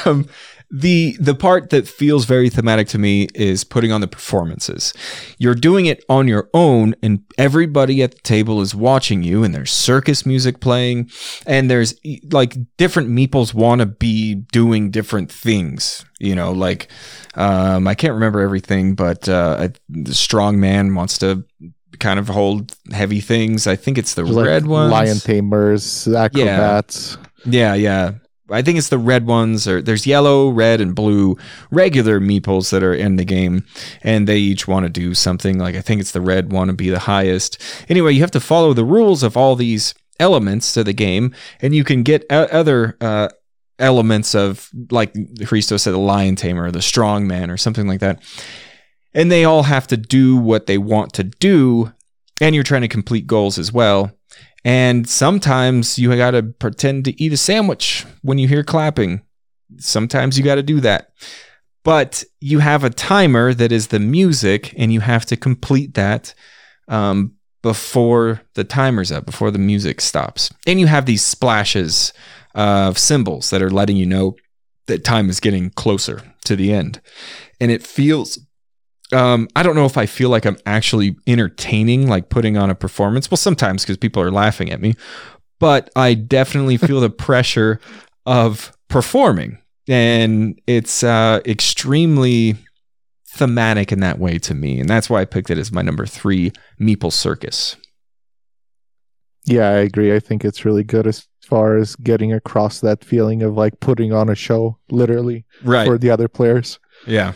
Speaker 1: um, the the part that feels very thematic to me is putting on the performances. You're doing it on your own and everybody at the table is watching you and there's circus music playing and there's like different meeples want to be doing different things, you know, like um I can't remember everything but uh the strong man wants to kind of hold heavy things. I think it's the
Speaker 2: like,
Speaker 1: red one,
Speaker 2: lion tamers, acrobats.
Speaker 1: Yeah. Yeah, yeah. I think it's the red ones, or there's yellow, red, and blue regular meeples that are in the game, and they each want to do something. Like I think it's the red want to be the highest. Anyway, you have to follow the rules of all these elements to the game, and you can get other uh, elements of, like Christo said, the lion tamer, the strong man, or something like that. And they all have to do what they want to do, and you're trying to complete goals as well. And sometimes you got to pretend to eat a sandwich when you hear clapping. Sometimes you got to do that. But you have a timer that is the music, and you have to complete that um, before the timer's up, before the music stops. And you have these splashes of symbols that are letting you know that time is getting closer to the end. And it feels um, I don't know if I feel like I'm actually entertaining, like putting on a performance. Well, sometimes because people are laughing at me, but I definitely feel the pressure of performing, and it's uh, extremely thematic in that way to me, and that's why I picked it as my number three, Meeple Circus.
Speaker 2: Yeah, I agree. I think it's really good as far as getting across that feeling of like putting on a show, literally,
Speaker 1: Right.
Speaker 2: for the other players.
Speaker 1: yeah.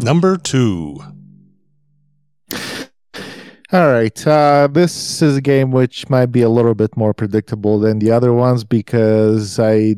Speaker 3: Number two.
Speaker 2: All right. Uh, this is a game which might be a little bit more predictable than the other ones because I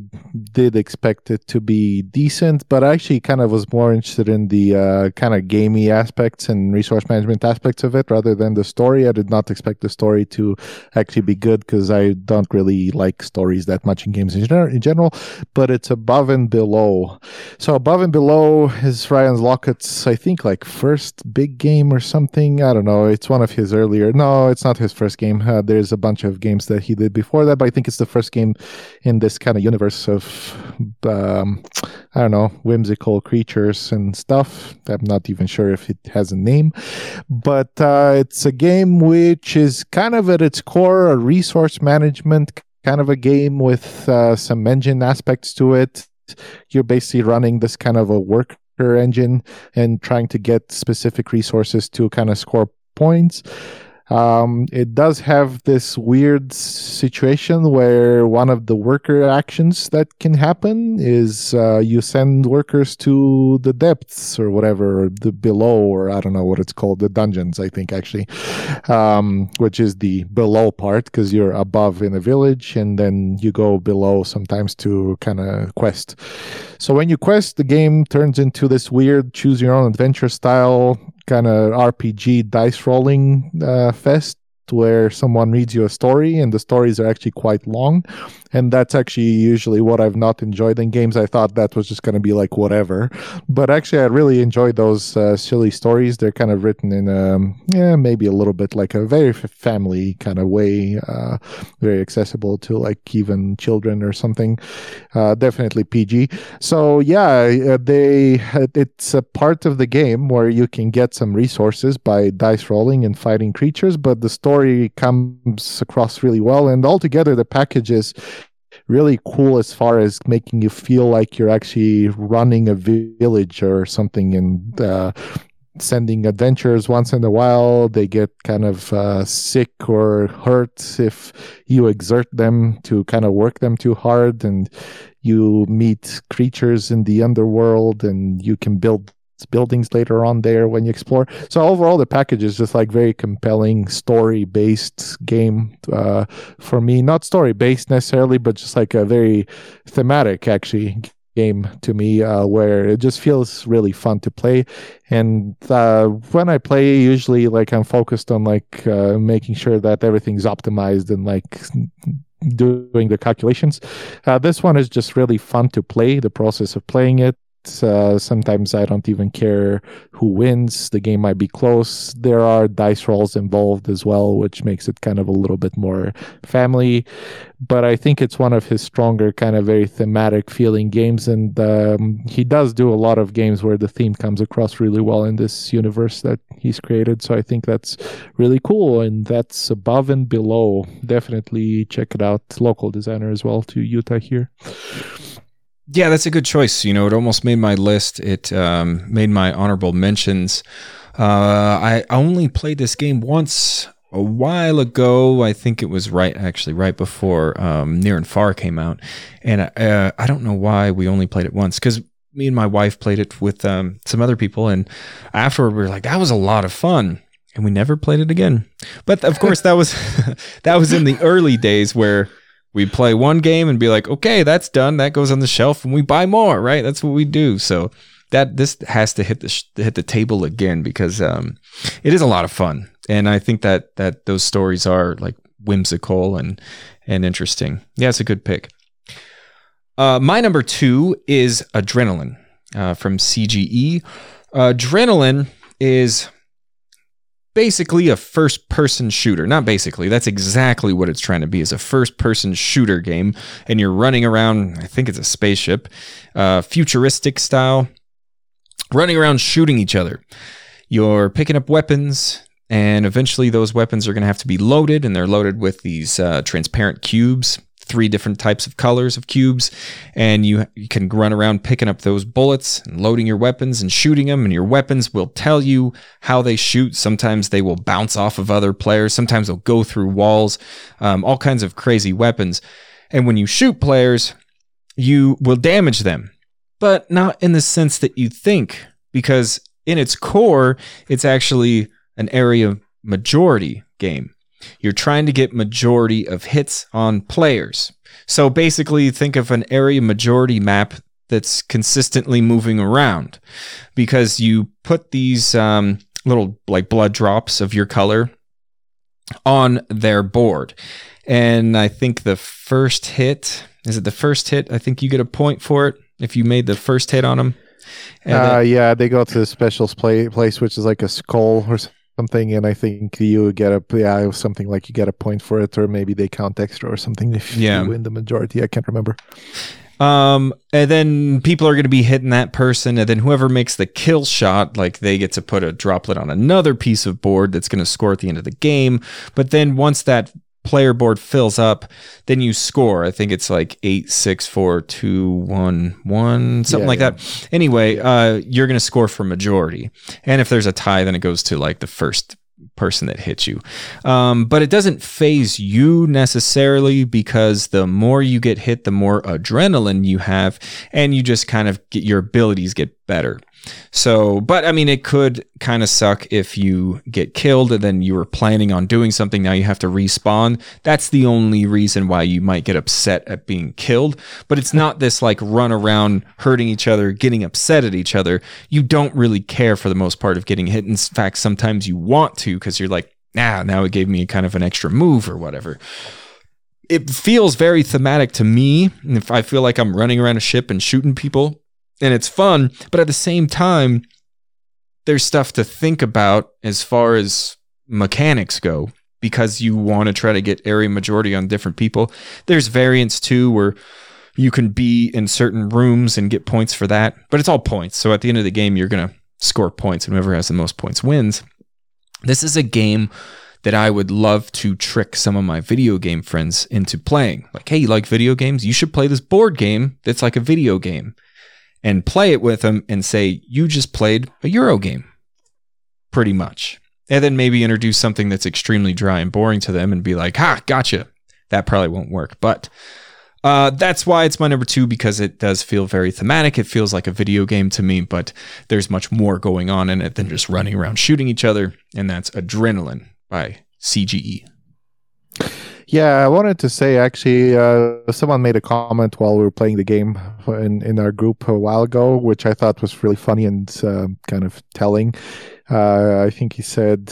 Speaker 2: did expect it to be decent, but I actually kind of was more interested in the uh, kind of gamey aspects and resource management aspects of it rather than the story. I did not expect the story to actually be good because I don't really like stories that much in games in, gener- in general, but it's above and below. So above and below is Ryan Laukat's, I think, like first big game or something. I don't know. It's one of his earlier. No, it's not his first game. Uh, there's a bunch of games that he did before that, but I think it's the first game in this kind of universe of, um, I don't know, whimsical creatures and stuff. I'm not even sure if it has a name, but uh, it's a game which is kind of at its core a resource management kind of a game with uh, some engine aspects to it you're basically running this kind of a worker engine and trying to get specific resources to kind of score points. Um, it does have this weird situation where one of the worker actions that can happen is uh, you send workers to the depths or whatever, or the below, or I don't know what it's called, the dungeons, I think actually, um, which is the below part because you're above in a village and then you go below sometimes to kind of quest. So when you quest, the game turns into this weird choose your own adventure style kind of RPG dice rolling uh, fest where someone reads you a story and the stories are actually quite long and that's actually usually what I've not enjoyed in games. I thought that was just going to be like whatever, but actually I really enjoy those uh, silly stories. They're kind of written in um, yeah maybe a little bit like a very family kind of way, uh, very accessible to like even children or something. Uh, definitely PG. So yeah, uh, they it's a part of the game where you can get some resources by dice rolling and fighting creatures, but the story comes across really well, and altogether the package is really cool as far as making you feel like you're actually running a village or something and uh, sending adventures once in a while. They get kind of uh, sick or hurt if you exert them to kind of work them too hard, and you meet creatures in the underworld, and you can build buildings later on there when you explore. So overall, the package is just like very compelling story based game uh, for me. Not story based necessarily, but just like a very thematic actually game to me uh, where it just feels really fun to play and uh, when i play usually like i'm focused on like uh, making sure that everything's optimized and like doing the calculations uh, this one is just really fun to play the process of playing it Uh, sometimes I don't even care who wins. The game might be close. There are dice rolls involved as well, which makes it kind of a little bit more family. But I think it's one of his stronger, kind of very thematic feeling games. And um, he does do a lot of games where the theme comes across really well in this universe that he's created. So I think that's really cool. And that's above and below. Definitely check it out. Local designer as well to Utah here.
Speaker 1: Yeah, that's a good choice. You know, it almost made my list. It um, made my honorable mentions. Uh, I only played this game once a while ago. I think it was right, actually, right before um, Near and Far came out, and uh, I don't know why we only played it once because me and my wife played it with um, some other people, and afterward we were like, "That was a lot of fun." And we never played it again. But of course, that was that was in the early days where we play one game and be like, okay, that's done. That goes on the shelf, and we buy more. Right? That's what we do. So that this has to hit the sh- hit the table again because um, it is a lot of fun, and I think that that those stories are like whimsical and and interesting. Yeah, it's a good pick. Uh, my number two is Adrenaline uh, from CGE. Adrenaline is basically a first person shooter. Not basically, that's exactly what it's trying to be is a first person shooter game and you're running around, I think it's a spaceship, uh, futuristic style, running around shooting each other. You're picking up weapons and eventually those weapons are going to have to be loaded and they're loaded with these uh, transparent cubes three different types of colors of cubes, and you, you can run around picking up those bullets and loading your weapons and shooting them. And your weapons will tell you how they shoot. Sometimes they will bounce off of other players. Sometimes they'll go through walls. Um, all kinds of crazy weapons. And when you shoot players, you will damage them, but not in the sense that you think, because in its core, it's actually an area majority game. You're trying to get majority of hits on players. So basically, think of an area majority map that's consistently moving around because you put these um, little like blood drops of your color on their board. And I think the first hit is it the first hit? I think you get a point for it if you made the first hit on them.
Speaker 2: Uh, yeah, they go to the specials play, place, which is like a skull or something, and I think you get a yeah something like you get a point for it, or maybe they count extra or something if yeah. you win the majority. I can't remember.
Speaker 1: Um, and then people are going to be hitting that person, and then whoever makes the kill shot, like they get to put a droplet on another piece of board that's going to score at the end of the game. But then once that player board fills up, then you score. I think it's like eight, six, four, two, one, one, something yeah, like yeah. that. Anyway, uh, you're going to score for majority. And if there's a tie, then it goes to like the first person that hits you. Um, but it doesn't phase you necessarily because the more you get hit, the more adrenaline you have, and you just kind of get your abilities get better. So, but I mean, it could kind of suck if you get killed and then you were planning on doing something. Now you have to respawn. That's the only reason why you might get upset at being killed. But it's not this like run around hurting each other, getting upset at each other. You don't really care for the most part of getting hit. In fact, sometimes you want to because you're like, ah, now it gave me kind of an extra move or whatever it feels very thematic to me. If I feel like I'm running around a ship and shooting people, and it's fun, but at the same time, there's stuff to think about as far as mechanics go because you want to try to get area majority on different people. There's variants too where you can be in certain rooms and get points for that, but it's all points. So at the end of the game, you're going to score points, and whoever has the most points wins. This is a game that I would love to trick some of my video game friends into playing. Like, hey, you like video games? You should play this board game that's like a video game and play it with them and say, you just played a Euro game, pretty much. And then maybe introduce something that's extremely dry and boring to them and be like, ha, gotcha. That probably won't work. But uh, that's why it's my number two because it does feel very thematic. It feels like a video game to me, but there's much more going on in it than just running around shooting each other. And that's Adrenaline by CGE.
Speaker 2: Yeah, I wanted to say actually, uh, someone made a comment while we were playing the game in, in our group a while ago, which I thought was really funny and uh, kind of telling. Uh, I think he said,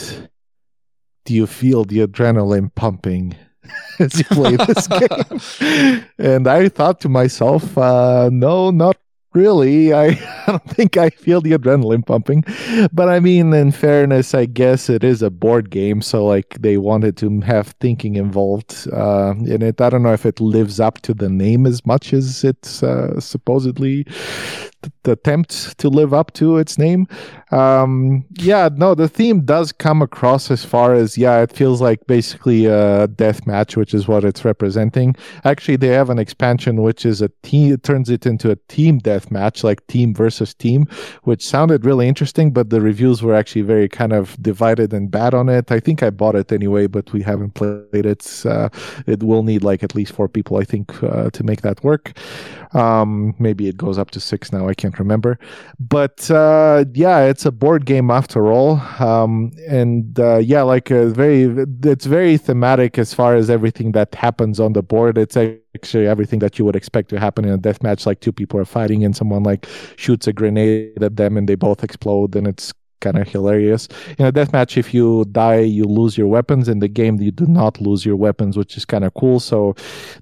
Speaker 2: Do you feel the adrenaline pumping as you play this game? and I thought to myself, uh, No, not really. I, I don't think I feel the adrenaline pumping. But I mean, in fairness, I guess it is a board game. So, like, they wanted to have thinking involved uh, in it. I don't know if it lives up to the name as much as it's uh, supposedly the attempt to live up to its name. Um, yeah, no, the theme does come across as far as yeah, it feels like basically a death match, which is what it's representing. Actually, they have an expansion which is a team. Turns it into a team death match, like team versus team, which sounded really interesting. But the reviews were actually very kind of divided and bad on it. I think I bought it anyway, but we haven't played it. Uh, it will need like at least four people, I think, uh, to make that work. Um, maybe it goes up to six now. I can't remember, but uh, yeah, it's a board game after all. Um, and uh, yeah, like a uh, very, it's very thematic as far as everything that happens on the board. It's actually everything that you would expect to happen in a death match. Like two people are fighting, and someone like shoots a grenade at them, and they both explode, and it's kind of hilarious. In a deathmatch, if you die, you lose your weapons. In the game, you do not lose your weapons, which is kind of cool. So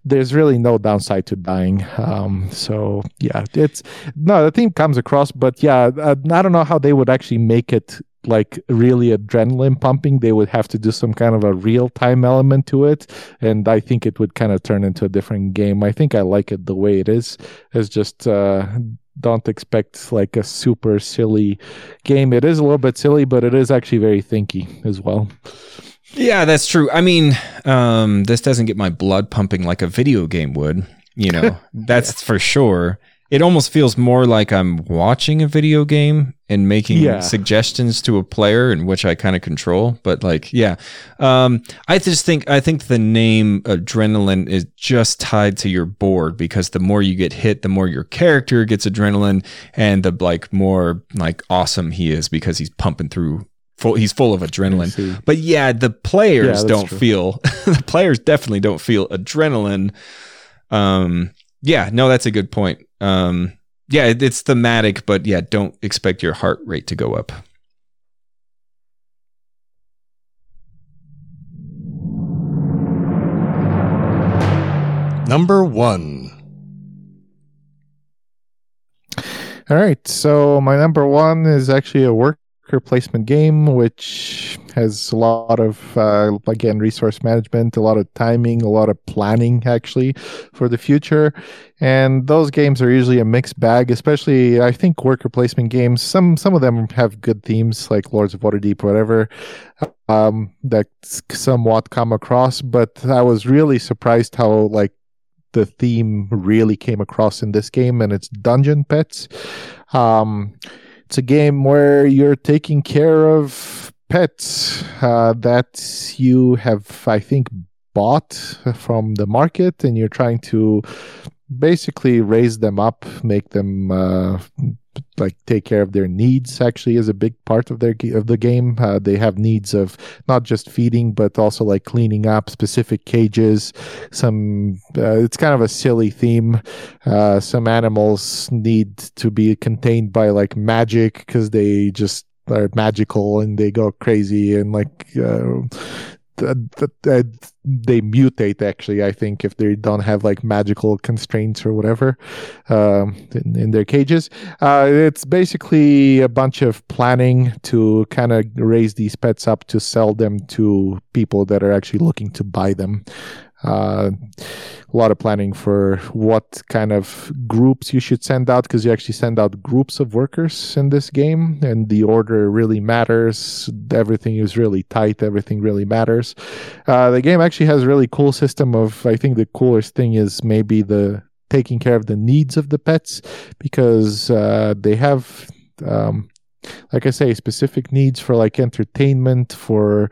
Speaker 2: there's really no downside to dying. Um, so yeah, it's no, the theme comes across, but yeah, uh, I don't know how they would actually make it like really adrenaline pumping they would have to do some kind of a real time element to it and i think it would kind of turn into a different game i think i like it the way it is it's just uh don't expect like a super silly game. It is a little bit silly, but it is actually very thinky as well.
Speaker 1: Yeah, that's true. I mean, um, this doesn't get my blood pumping like a video game would. You know, that's yeah. for sure it almost feels more like I'm watching a video game and making yeah. suggestions to a player in which I kind of control. But like, yeah, um, I just think I think the name adrenaline is just tied to your board because the more you get hit, the more your character gets adrenaline, and the like more like awesome he is because he's pumping through. Full, he's full of adrenaline. But yeah, the players yeah, don't true. feel the players definitely don't feel adrenaline. Um, yeah, no, that's a good point. Um, yeah, it, it's thematic, but yeah, don't expect your heart rate to go up.
Speaker 3: Number one.
Speaker 2: All right, so my number one is actually a work placement game, which has a lot of, uh, again, resource management, a lot of timing, a lot of planning actually for the future. And those games are usually a mixed bag, especially I think worker placement games. Some some of them have good themes like Lords of Waterdeep, whatever, um, that somewhat come across. But I was really surprised how like the theme really came across in this game, and it's dungeon pets. Um, it's a game where you're taking care of pets uh, that you have, I think, bought from the market, and you're trying to basically raise them up, make them uh, like take care of their needs actually is a big part of their of the game. Uh, they have needs of not just feeding but also like cleaning up specific cages. Some uh, it's kind of a silly theme. Uh, some animals need to be contained by like magic because they just are magical and they go crazy and like uh, they mutate actually i think if they don't have like magical constraints or whatever um, in, in, their cages. Uh, it's basically a bunch of planning to kind of raise these pets up to sell them to people that are actually looking to buy them uh, a lot of planning for what kind of groups you should send out because you actually send out groups of workers in this game and the order really matters. Everything is really tight everything really matters. Uh, the game actually has a really cool system of i think the coolest thing is maybe the taking care of the needs of the pets because uh, they have um, like i say specific needs for like entertainment for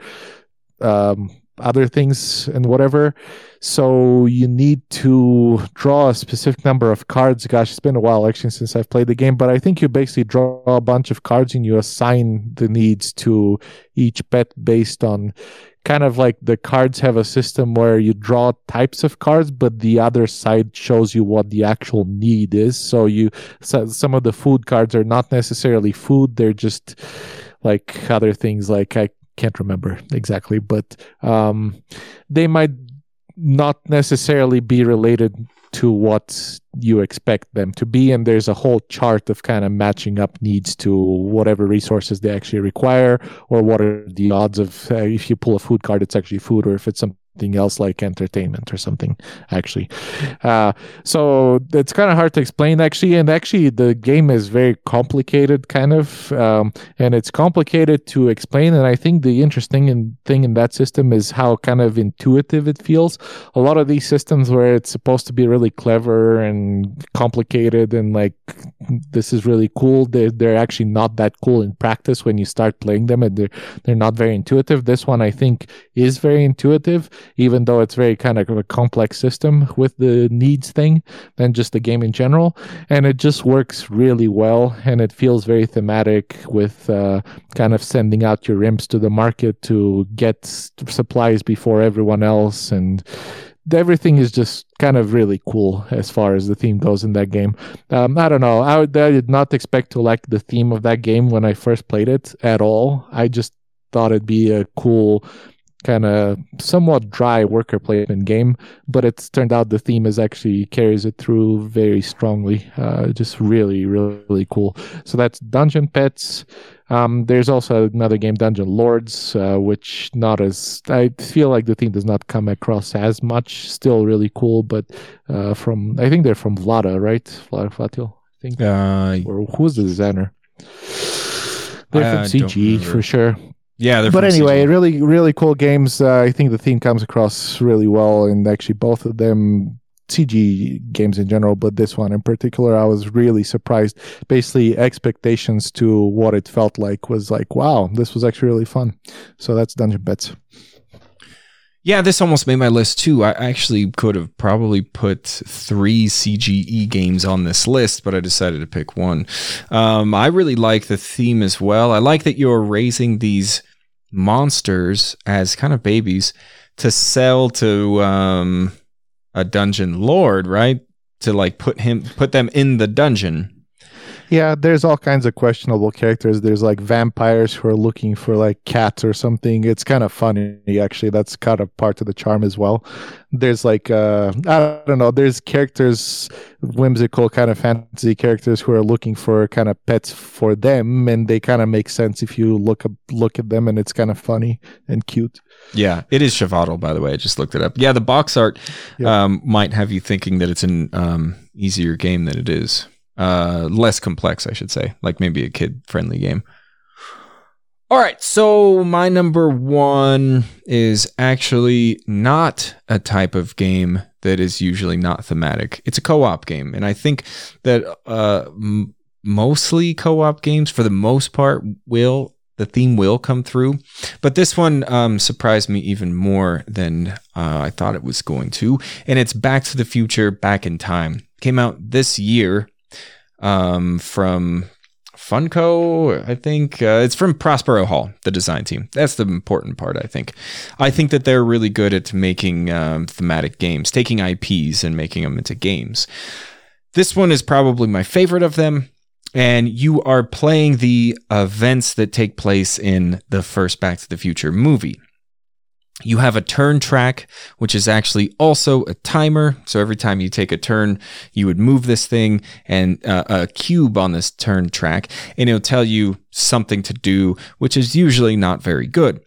Speaker 2: um, other things and whatever. So you need to draw a specific number of cards. Gosh, it's been a while actually since I've played the game, but I think you basically draw a bunch of cards and you assign the needs to each pet based on kind of like the cards have a system where you draw types of cards, but the other side shows you what the actual need is. So you, so some of the food cards are not necessarily food. They're just like other things like I can't remember exactly, but um, they might not necessarily be related to what you expect them to be and there's a whole chart of kind of matching up needs to whatever resources they actually require or what are the odds of uh, if you pull a food card it's actually food or if it's some something else like entertainment or something actually. Uh, so it's kind of hard to explain actually and actually the game is very complicated kind of um, and it's complicated to explain and i think the interesting in, thing in that system is how kind of intuitive it feels. A lot of these systems where it's supposed to be really clever and complicated and like this is really cool they're, they're actually not that cool in practice when you start playing them and they're they're not very intuitive. This one i think is very intuitive even though it's very kind of a complex system with the needs thing than just the game in general. And it just works really well and it feels very thematic with uh, kind of sending out your imps to the market to get supplies before everyone else and everything is just kind of really cool as far as the theme goes in that game. Um, I don't know. I, I, did not expect to like the theme of that game when I first played it at all. I just thought it'd be a cool kind of somewhat dry worker placement game, but it's turned out the theme is actually carries it through very strongly. Uh, just really, really, really cool. So that's Dungeon Pets. Um, there's also another game, Dungeon Lords, uh, which not as I feel like the theme does not come across as much. Still really cool, but uh, from I think they're from Vlada, right? Vlada Chvátil, I think.
Speaker 1: Uh,
Speaker 2: or who's the designer? They're from CG for sure.
Speaker 1: Yeah,
Speaker 2: but anyway, really, really cool games. Uh, I think the theme comes across really well, and actually both of them CG games in general, but this one in particular, I was really surprised. Basically, expectations to what it felt like was like, wow, this was actually really fun. So that's Dungeon Pets.
Speaker 1: Yeah, this almost made my list too. I actually could have probably put three CGE games on this list, but I decided to pick one. Um, I really like the theme as well. I like that you're raising these monsters as kind of babies to sell to um, a dungeon lord, right? To like put him put them in the dungeon.
Speaker 2: Yeah, there's all kinds of questionable characters. There's like vampires who are looking for like cats or something. It's kind of funny, actually. That's kind of part of the charm as well. There's like, uh, I don't know, there's characters, whimsical kind of fantasy characters who are looking for kind of pets for them. And they kind of make sense if you look, up, look at them and it's kind of funny and cute.
Speaker 1: Yeah, it is Chvátil, by the way. I just looked it up. Yeah, the box art yeah. um, might have you thinking that it's an um, easier game than it is uh, less complex, I should say, like maybe a kid friendly game. All right, so my number one is actually not a type of game that is usually not thematic. It's a co op game. And I think that uh, m- mostly co op games, for the most part, will. The theme will come through, but this one um, surprised me even more than uh, I thought it was going to. And it's Back to the Future, Back in Time. Came out this year, um, from Funko, I think uh, it's from Prospero Hall, the design team. That's the important part, I think. I think that they're really good at making um, thematic games, taking IPs and making them into games. This one is probably my favorite of them. And you are playing the events that take place in the first Back to the Future movie. You have a turn track, which is actually also a timer. So every time you take a turn, you would move this thing and uh, a cube on this turn track, and it'll tell you something to do, which is usually not very good.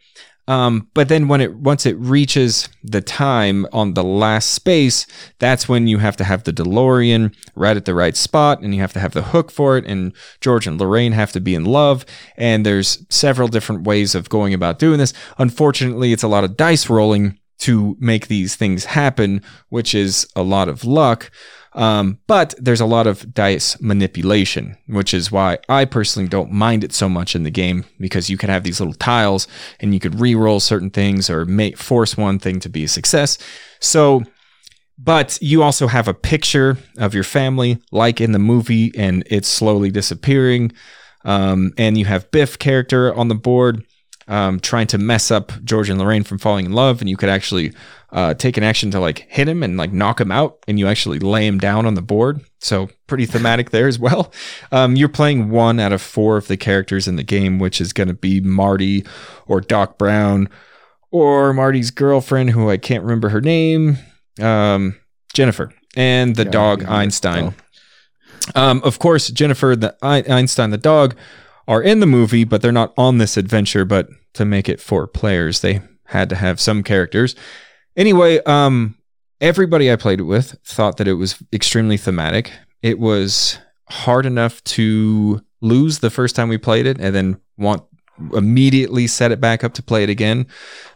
Speaker 1: Um, but then when it once it reaches the time on the last space, that's when you have to have the DeLorean right at the right spot, and you have to have the hook for it. And George and Lorraine have to be in love, and there's several different ways of going about doing this. Unfortunately, it's a lot of dice rolling to make these things happen, which is a lot of luck. Um, but there's a lot of dice manipulation, which is why I personally don't mind it so much in the game because you can have these little tiles and you could re-roll certain things or make force one thing to be a success. So, but you also have a picture of your family, like in the movie, and it's slowly disappearing. Um, and you have Biff character on the board um, trying to mess up George and Lorraine from falling in love, and you could actually uh, take an action to like hit him and like knock him out, and you actually lay him down on the board. So pretty thematic there as well. Um, you're playing one out of four of the characters in the game, which is going to be Marty or Doc Brown or Marty's girlfriend, who I can't remember her name, um, Jennifer, and the
Speaker 2: Yeah,
Speaker 1: dog Einstein. Um, of course, Jennifer, the Ein- Einstein, the dog, are in the movie, but they're not on this adventure. But to make it for players, they had to have some characters. Anyway, um, everybody I played it with thought that it was extremely thematic. It was hard enough to lose the first time we played it, and then want immediately set it back up to play it again,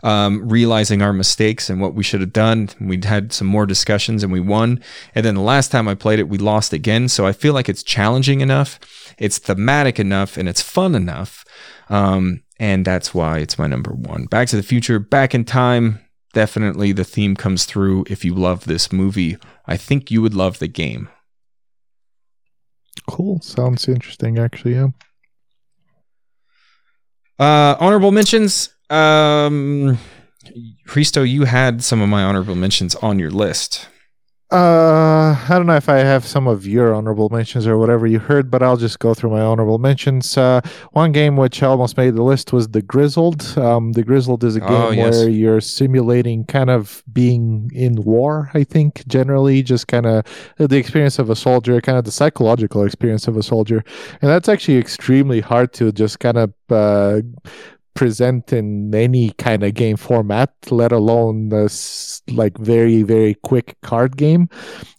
Speaker 1: um, realizing our mistakes and what we should have done. We'd had some more discussions and we won. And then the last time I played it, we lost again. So I feel like it's challenging enough, it's thematic enough, and it's fun enough. Um, and that's why it's my number one. Back to the Future, Back in Time. Definitely the theme comes through. If you love this movie, I think you would love the game.
Speaker 2: Cool. Sounds interesting, actually. Yeah.
Speaker 1: Uh, honorable mentions. Um, Christo, you had some of my honorable mentions on your list.
Speaker 2: Uh, I don't know if I have some of your honorable mentions or whatever you heard, but I'll just go through my honorable mentions. Uh, one game which almost made the list was The Grizzled. Um, The Grizzled is a game
Speaker 1: Oh, yes.
Speaker 2: where you're simulating kind of being in war, I think, generally, just kind of the experience of a soldier, kind of the psychological experience of a soldier. And that's actually extremely hard to just kind of uh, present in any kind of game format, let alone this like very, very quick card game.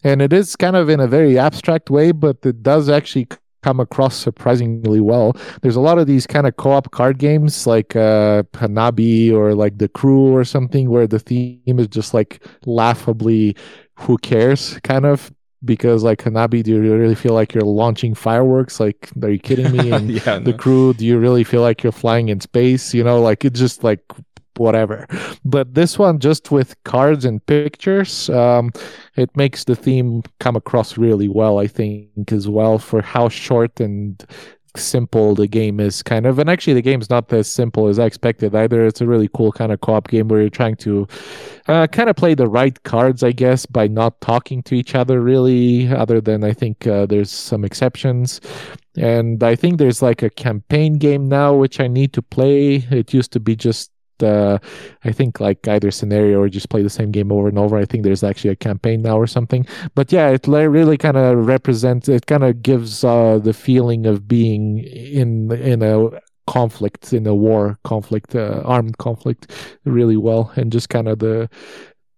Speaker 2: And it is kind of in a very abstract way, but it does actually come across surprisingly well. There's a lot of these kind of co-op card games like uh Hanabi or like The Crew or something where the theme is just like laughably who cares kind of because like Hanabi do you really feel like you're launching fireworks? Like are you kidding me? And
Speaker 1: yeah,
Speaker 2: the
Speaker 1: no.
Speaker 2: crew do you really feel like you're flying in space? You know like it's just like whatever. But this one just with cards and pictures um it makes the theme come across really well i think as well for how short and simple the game is kind of and actually the game's not as simple as i expected either it's a really cool kind of co-op game where you're trying to uh, kind of play the right cards i guess by not talking to each other really other than i think uh, there's some exceptions and I think there's like a campaign game now which I need to play. It used to be just uh, I think like either scenario or just play the same game over and over. I think there's actually a campaign now or something. But yeah, it really kind of represents. It kind of gives uh, the feeling of being in in a conflict, in a war conflict, uh, armed conflict, really well, and just kind of the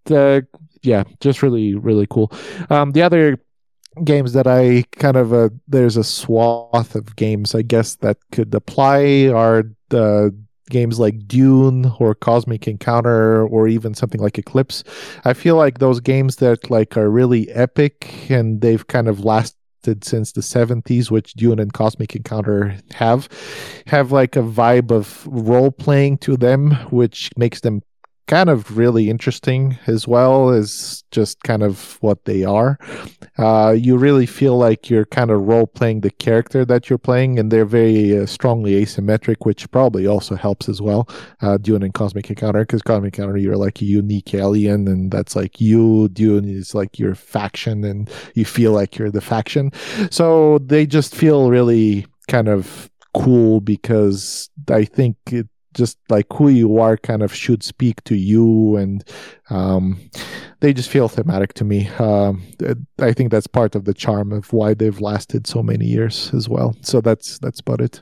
Speaker 2: the yeah, just really really cool. Um, the other games that I kind of uh, there's a swath of games I guess that could apply are the games like Dune or Cosmic Encounter or even something like Eclipse. I feel like those games that like are really epic and they've kind of lasted since the 70s which Dune and Cosmic Encounter have have like a vibe of role playing to them which makes them kind of really interesting as well as just kind of what they are. Uh, you really feel like you're kind of role playing the character that you're playing, and they're very uh, strongly asymmetric, which probably also helps as well. Uh, Dune and Cosmic Encounter, because Cosmic Encounter, you're like a unique alien, and that's like you. Dune is like your faction, and you feel like you're the faction. So they just feel really kind of cool because I think it just like who you are kind of should speak to you and um, they just feel thematic to me um, i think that's part of the charm of why they've lasted so many years as well so that's that's about it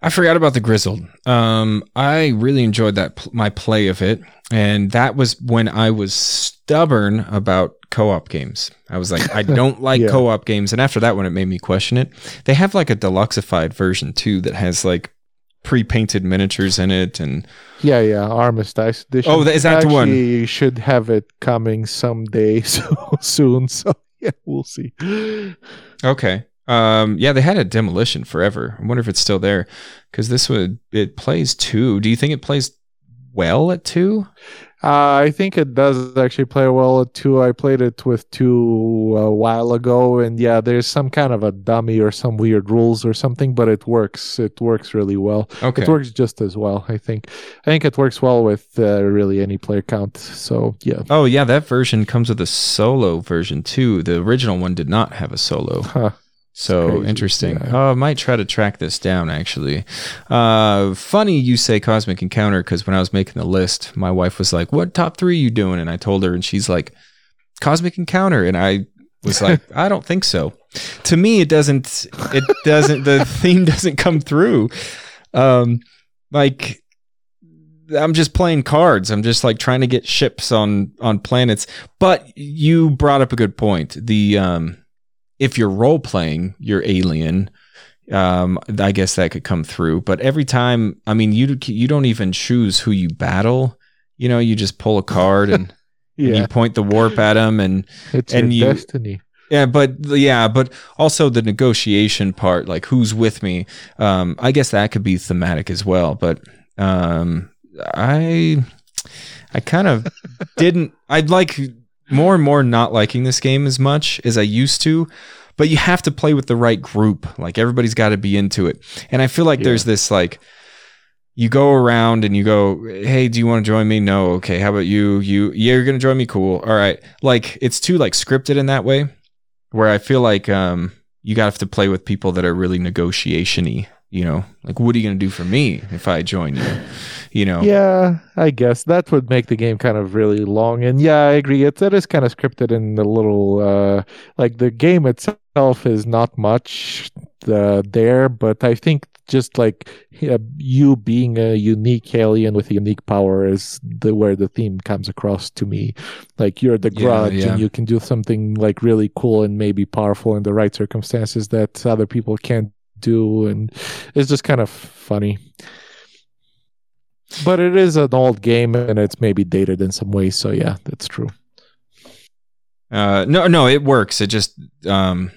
Speaker 1: I forgot about the Grizzled. Um, I really enjoyed that my play of it, and that was when I was stubborn about co-op games. I was like, I don't like
Speaker 2: Yeah.
Speaker 1: co-op games, and after that one, it made me question it. They have like a deluxeified version too that has like pre-painted miniatures in it, and
Speaker 2: yeah yeah armistice edition
Speaker 1: Oh, is that the one?
Speaker 2: Actually, should have it coming someday so soon so yeah we'll see
Speaker 1: okay, um, yeah, they had a demolition forever. I wonder if it's still there because this would it plays two. Do you think it plays well at two?
Speaker 2: Uh, I think it does actually play well two. I played it with two a while ago, and yeah, there's some kind of a dummy or some weird rules or something, but it works. It works really well.
Speaker 1: Okay,
Speaker 2: It works just as well. I think. I think it works well with uh, really any player count. So yeah.
Speaker 1: Oh yeah, that version comes with a solo version too. The original one did not have a solo.
Speaker 2: Huh.
Speaker 1: So interesting.
Speaker 2: yeah.
Speaker 1: Oh, I might try to track this down actually. Uh, funny you say Cosmic Encounter because when I was making the list, my wife was like, "What top three are you doing?" And I told her, and she's like, "Cosmic Encounter," and I was like, "I don't think so." To me, it doesn't. It doesn't. the theme doesn't come through. Um, like I'm just playing cards. I'm just like trying to get ships on on planets. But you brought up a good point. The um if you're role playing, you're alien. Um, I guess that could come through. But every time, I mean, you you don't even choose who you battle. You know, you just pull a card and, and you point the warp at them, and
Speaker 2: it's
Speaker 1: and
Speaker 2: your
Speaker 1: you-
Speaker 2: destiny.
Speaker 1: yeah, but yeah, but also the negotiation part, like who's with me. Um, I guess that could be thematic as well. But um, I, I kind of didn't. I'd like more and more not liking this game as much as I used to. But you have to play with the right group. Like everybody's got to be into it. And I feel like
Speaker 2: Yeah.
Speaker 1: there's this like. You go around and you go, "Hey, do you want to join me?" No, okay. How about you? You, yeah, you're gonna join me. Cool. All right. Like it's too like scripted in that way where I feel like um, you got to have to play with people that are really negotiation-y. You know, like what are you going to do for me if I join you? You know,
Speaker 2: Yeah, I guess that would make the game kind of really long. And yeah, I agree. It, it is kind of scripted in the little, uh, like the game itself is not much uh, there, but I think just like uh, you being a unique alien with a unique power is the where the theme comes across to me. Like you're the
Speaker 1: Yeah,
Speaker 2: grudge
Speaker 1: yeah.
Speaker 2: and you can do something like really cool and maybe powerful in the right circumstances that other people can't do, and it's just kind of funny. But it is an old game and it's maybe dated in some ways. So yeah, that's true.
Speaker 1: Uh, no, no, it works. It just, um,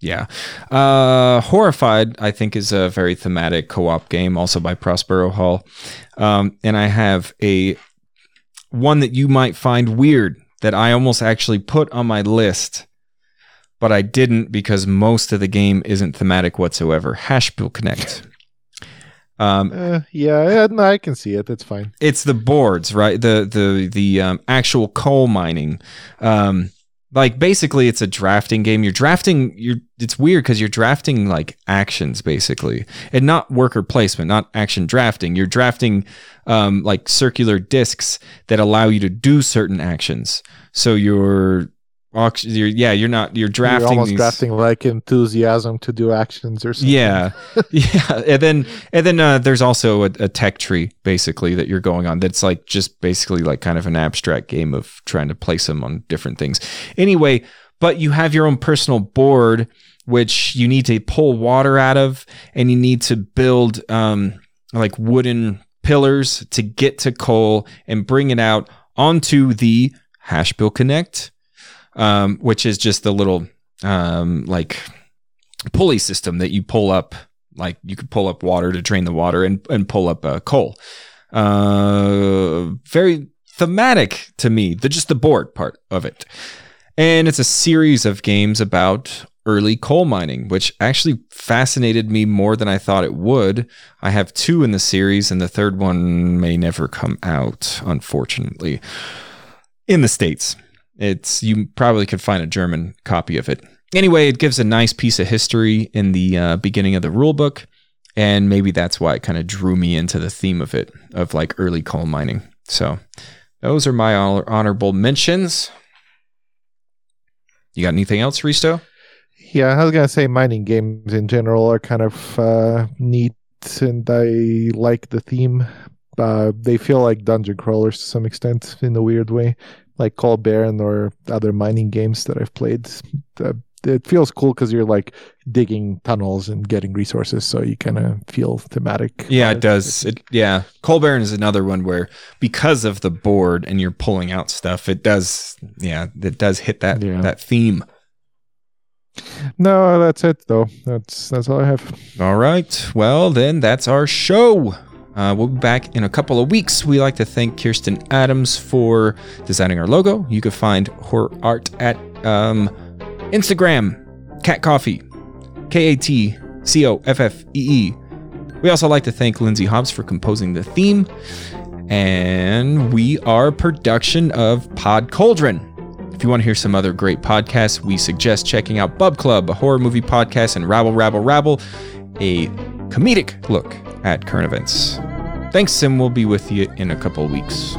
Speaker 1: yeah. Uh, Horrified, I think, is a very thematic co-op game, also by Prospero Hall. Um, and I have a one that you might find weird that I almost actually put on my list, but I didn't because most of the game isn't thematic whatsoever. Haspelknecht. Um,
Speaker 2: Uh, yeah, no, I can see it. That's fine.
Speaker 1: it's the boards, right? The the the um, actual coal mining. Um, like basically, it's a drafting game. You're drafting. You're. It's weird because you're drafting like actions basically, and not worker placement, not action drafting. You're drafting um, like circular discs that allow you to do certain actions. So you're. Auct- you're yeah, you're not. You're drafting.
Speaker 2: You're almost
Speaker 1: these,
Speaker 2: drafting like enthusiasm to do actions or something.
Speaker 1: yeah, yeah, and then and then uh, there's also a, a tech tree basically that you're going on. That's like just basically like kind of an abstract game of trying to place them on different things. Anyway, but you have your own personal board which you need to pull water out of, and you need to build um, like wooden pillars to get to coal and bring it out onto the Haspelknecht, um, which is just the little um, like pulley system that you pull up like you could pull up water to drain the water and, and pull up uh, coal. Uh very thematic to me the just the board part of it. And it's a series of games about early coal mining which actually fascinated me more than i thought it would. I have two in the series and the third one may never come out unfortunately in the states it's you probably could find a german copy of it anyway, it gives a nice piece of history in the uh, beginning of the rule book, and maybe that's why it kind of drew me into the theme of it, of like early coal mining. So those are my honorable mentions. You got anything else, Risto?
Speaker 2: Yeah, I was gonna say mining games in general are kind of uh, neat, and I like the theme. Uh, they feel like dungeon crawlers to some extent in a weird way, like Coal Baron or other mining games that I've played. Uh, it feels cool because you're like digging tunnels and getting resources, so you kind of feel thematic.
Speaker 1: Yeah, it does. It yeah. Coal Baron is another one where because of the board and you're pulling out stuff, it does yeah, it does hit that
Speaker 2: Yeah.
Speaker 1: that theme.
Speaker 2: No, that's it though. That's that's all I have.
Speaker 1: All right. Well, then that's our show. Uh, we'll be back in a couple of weeks. We like to thank Kirsten Adams for designing our logo. You can find her art at um, Instagram, Cat Coffee, K A T C O F F E E. We also like to thank Lindsay Hobbs for composing the theme. And we are production of Pod Cauldron. If you want to hear some other great podcasts, we suggest checking out Bub Club, a horror movie podcast, and Rabble Rabble Rabble, a comedic look at current events. Thanks, and we'll be with you in a couple weeks.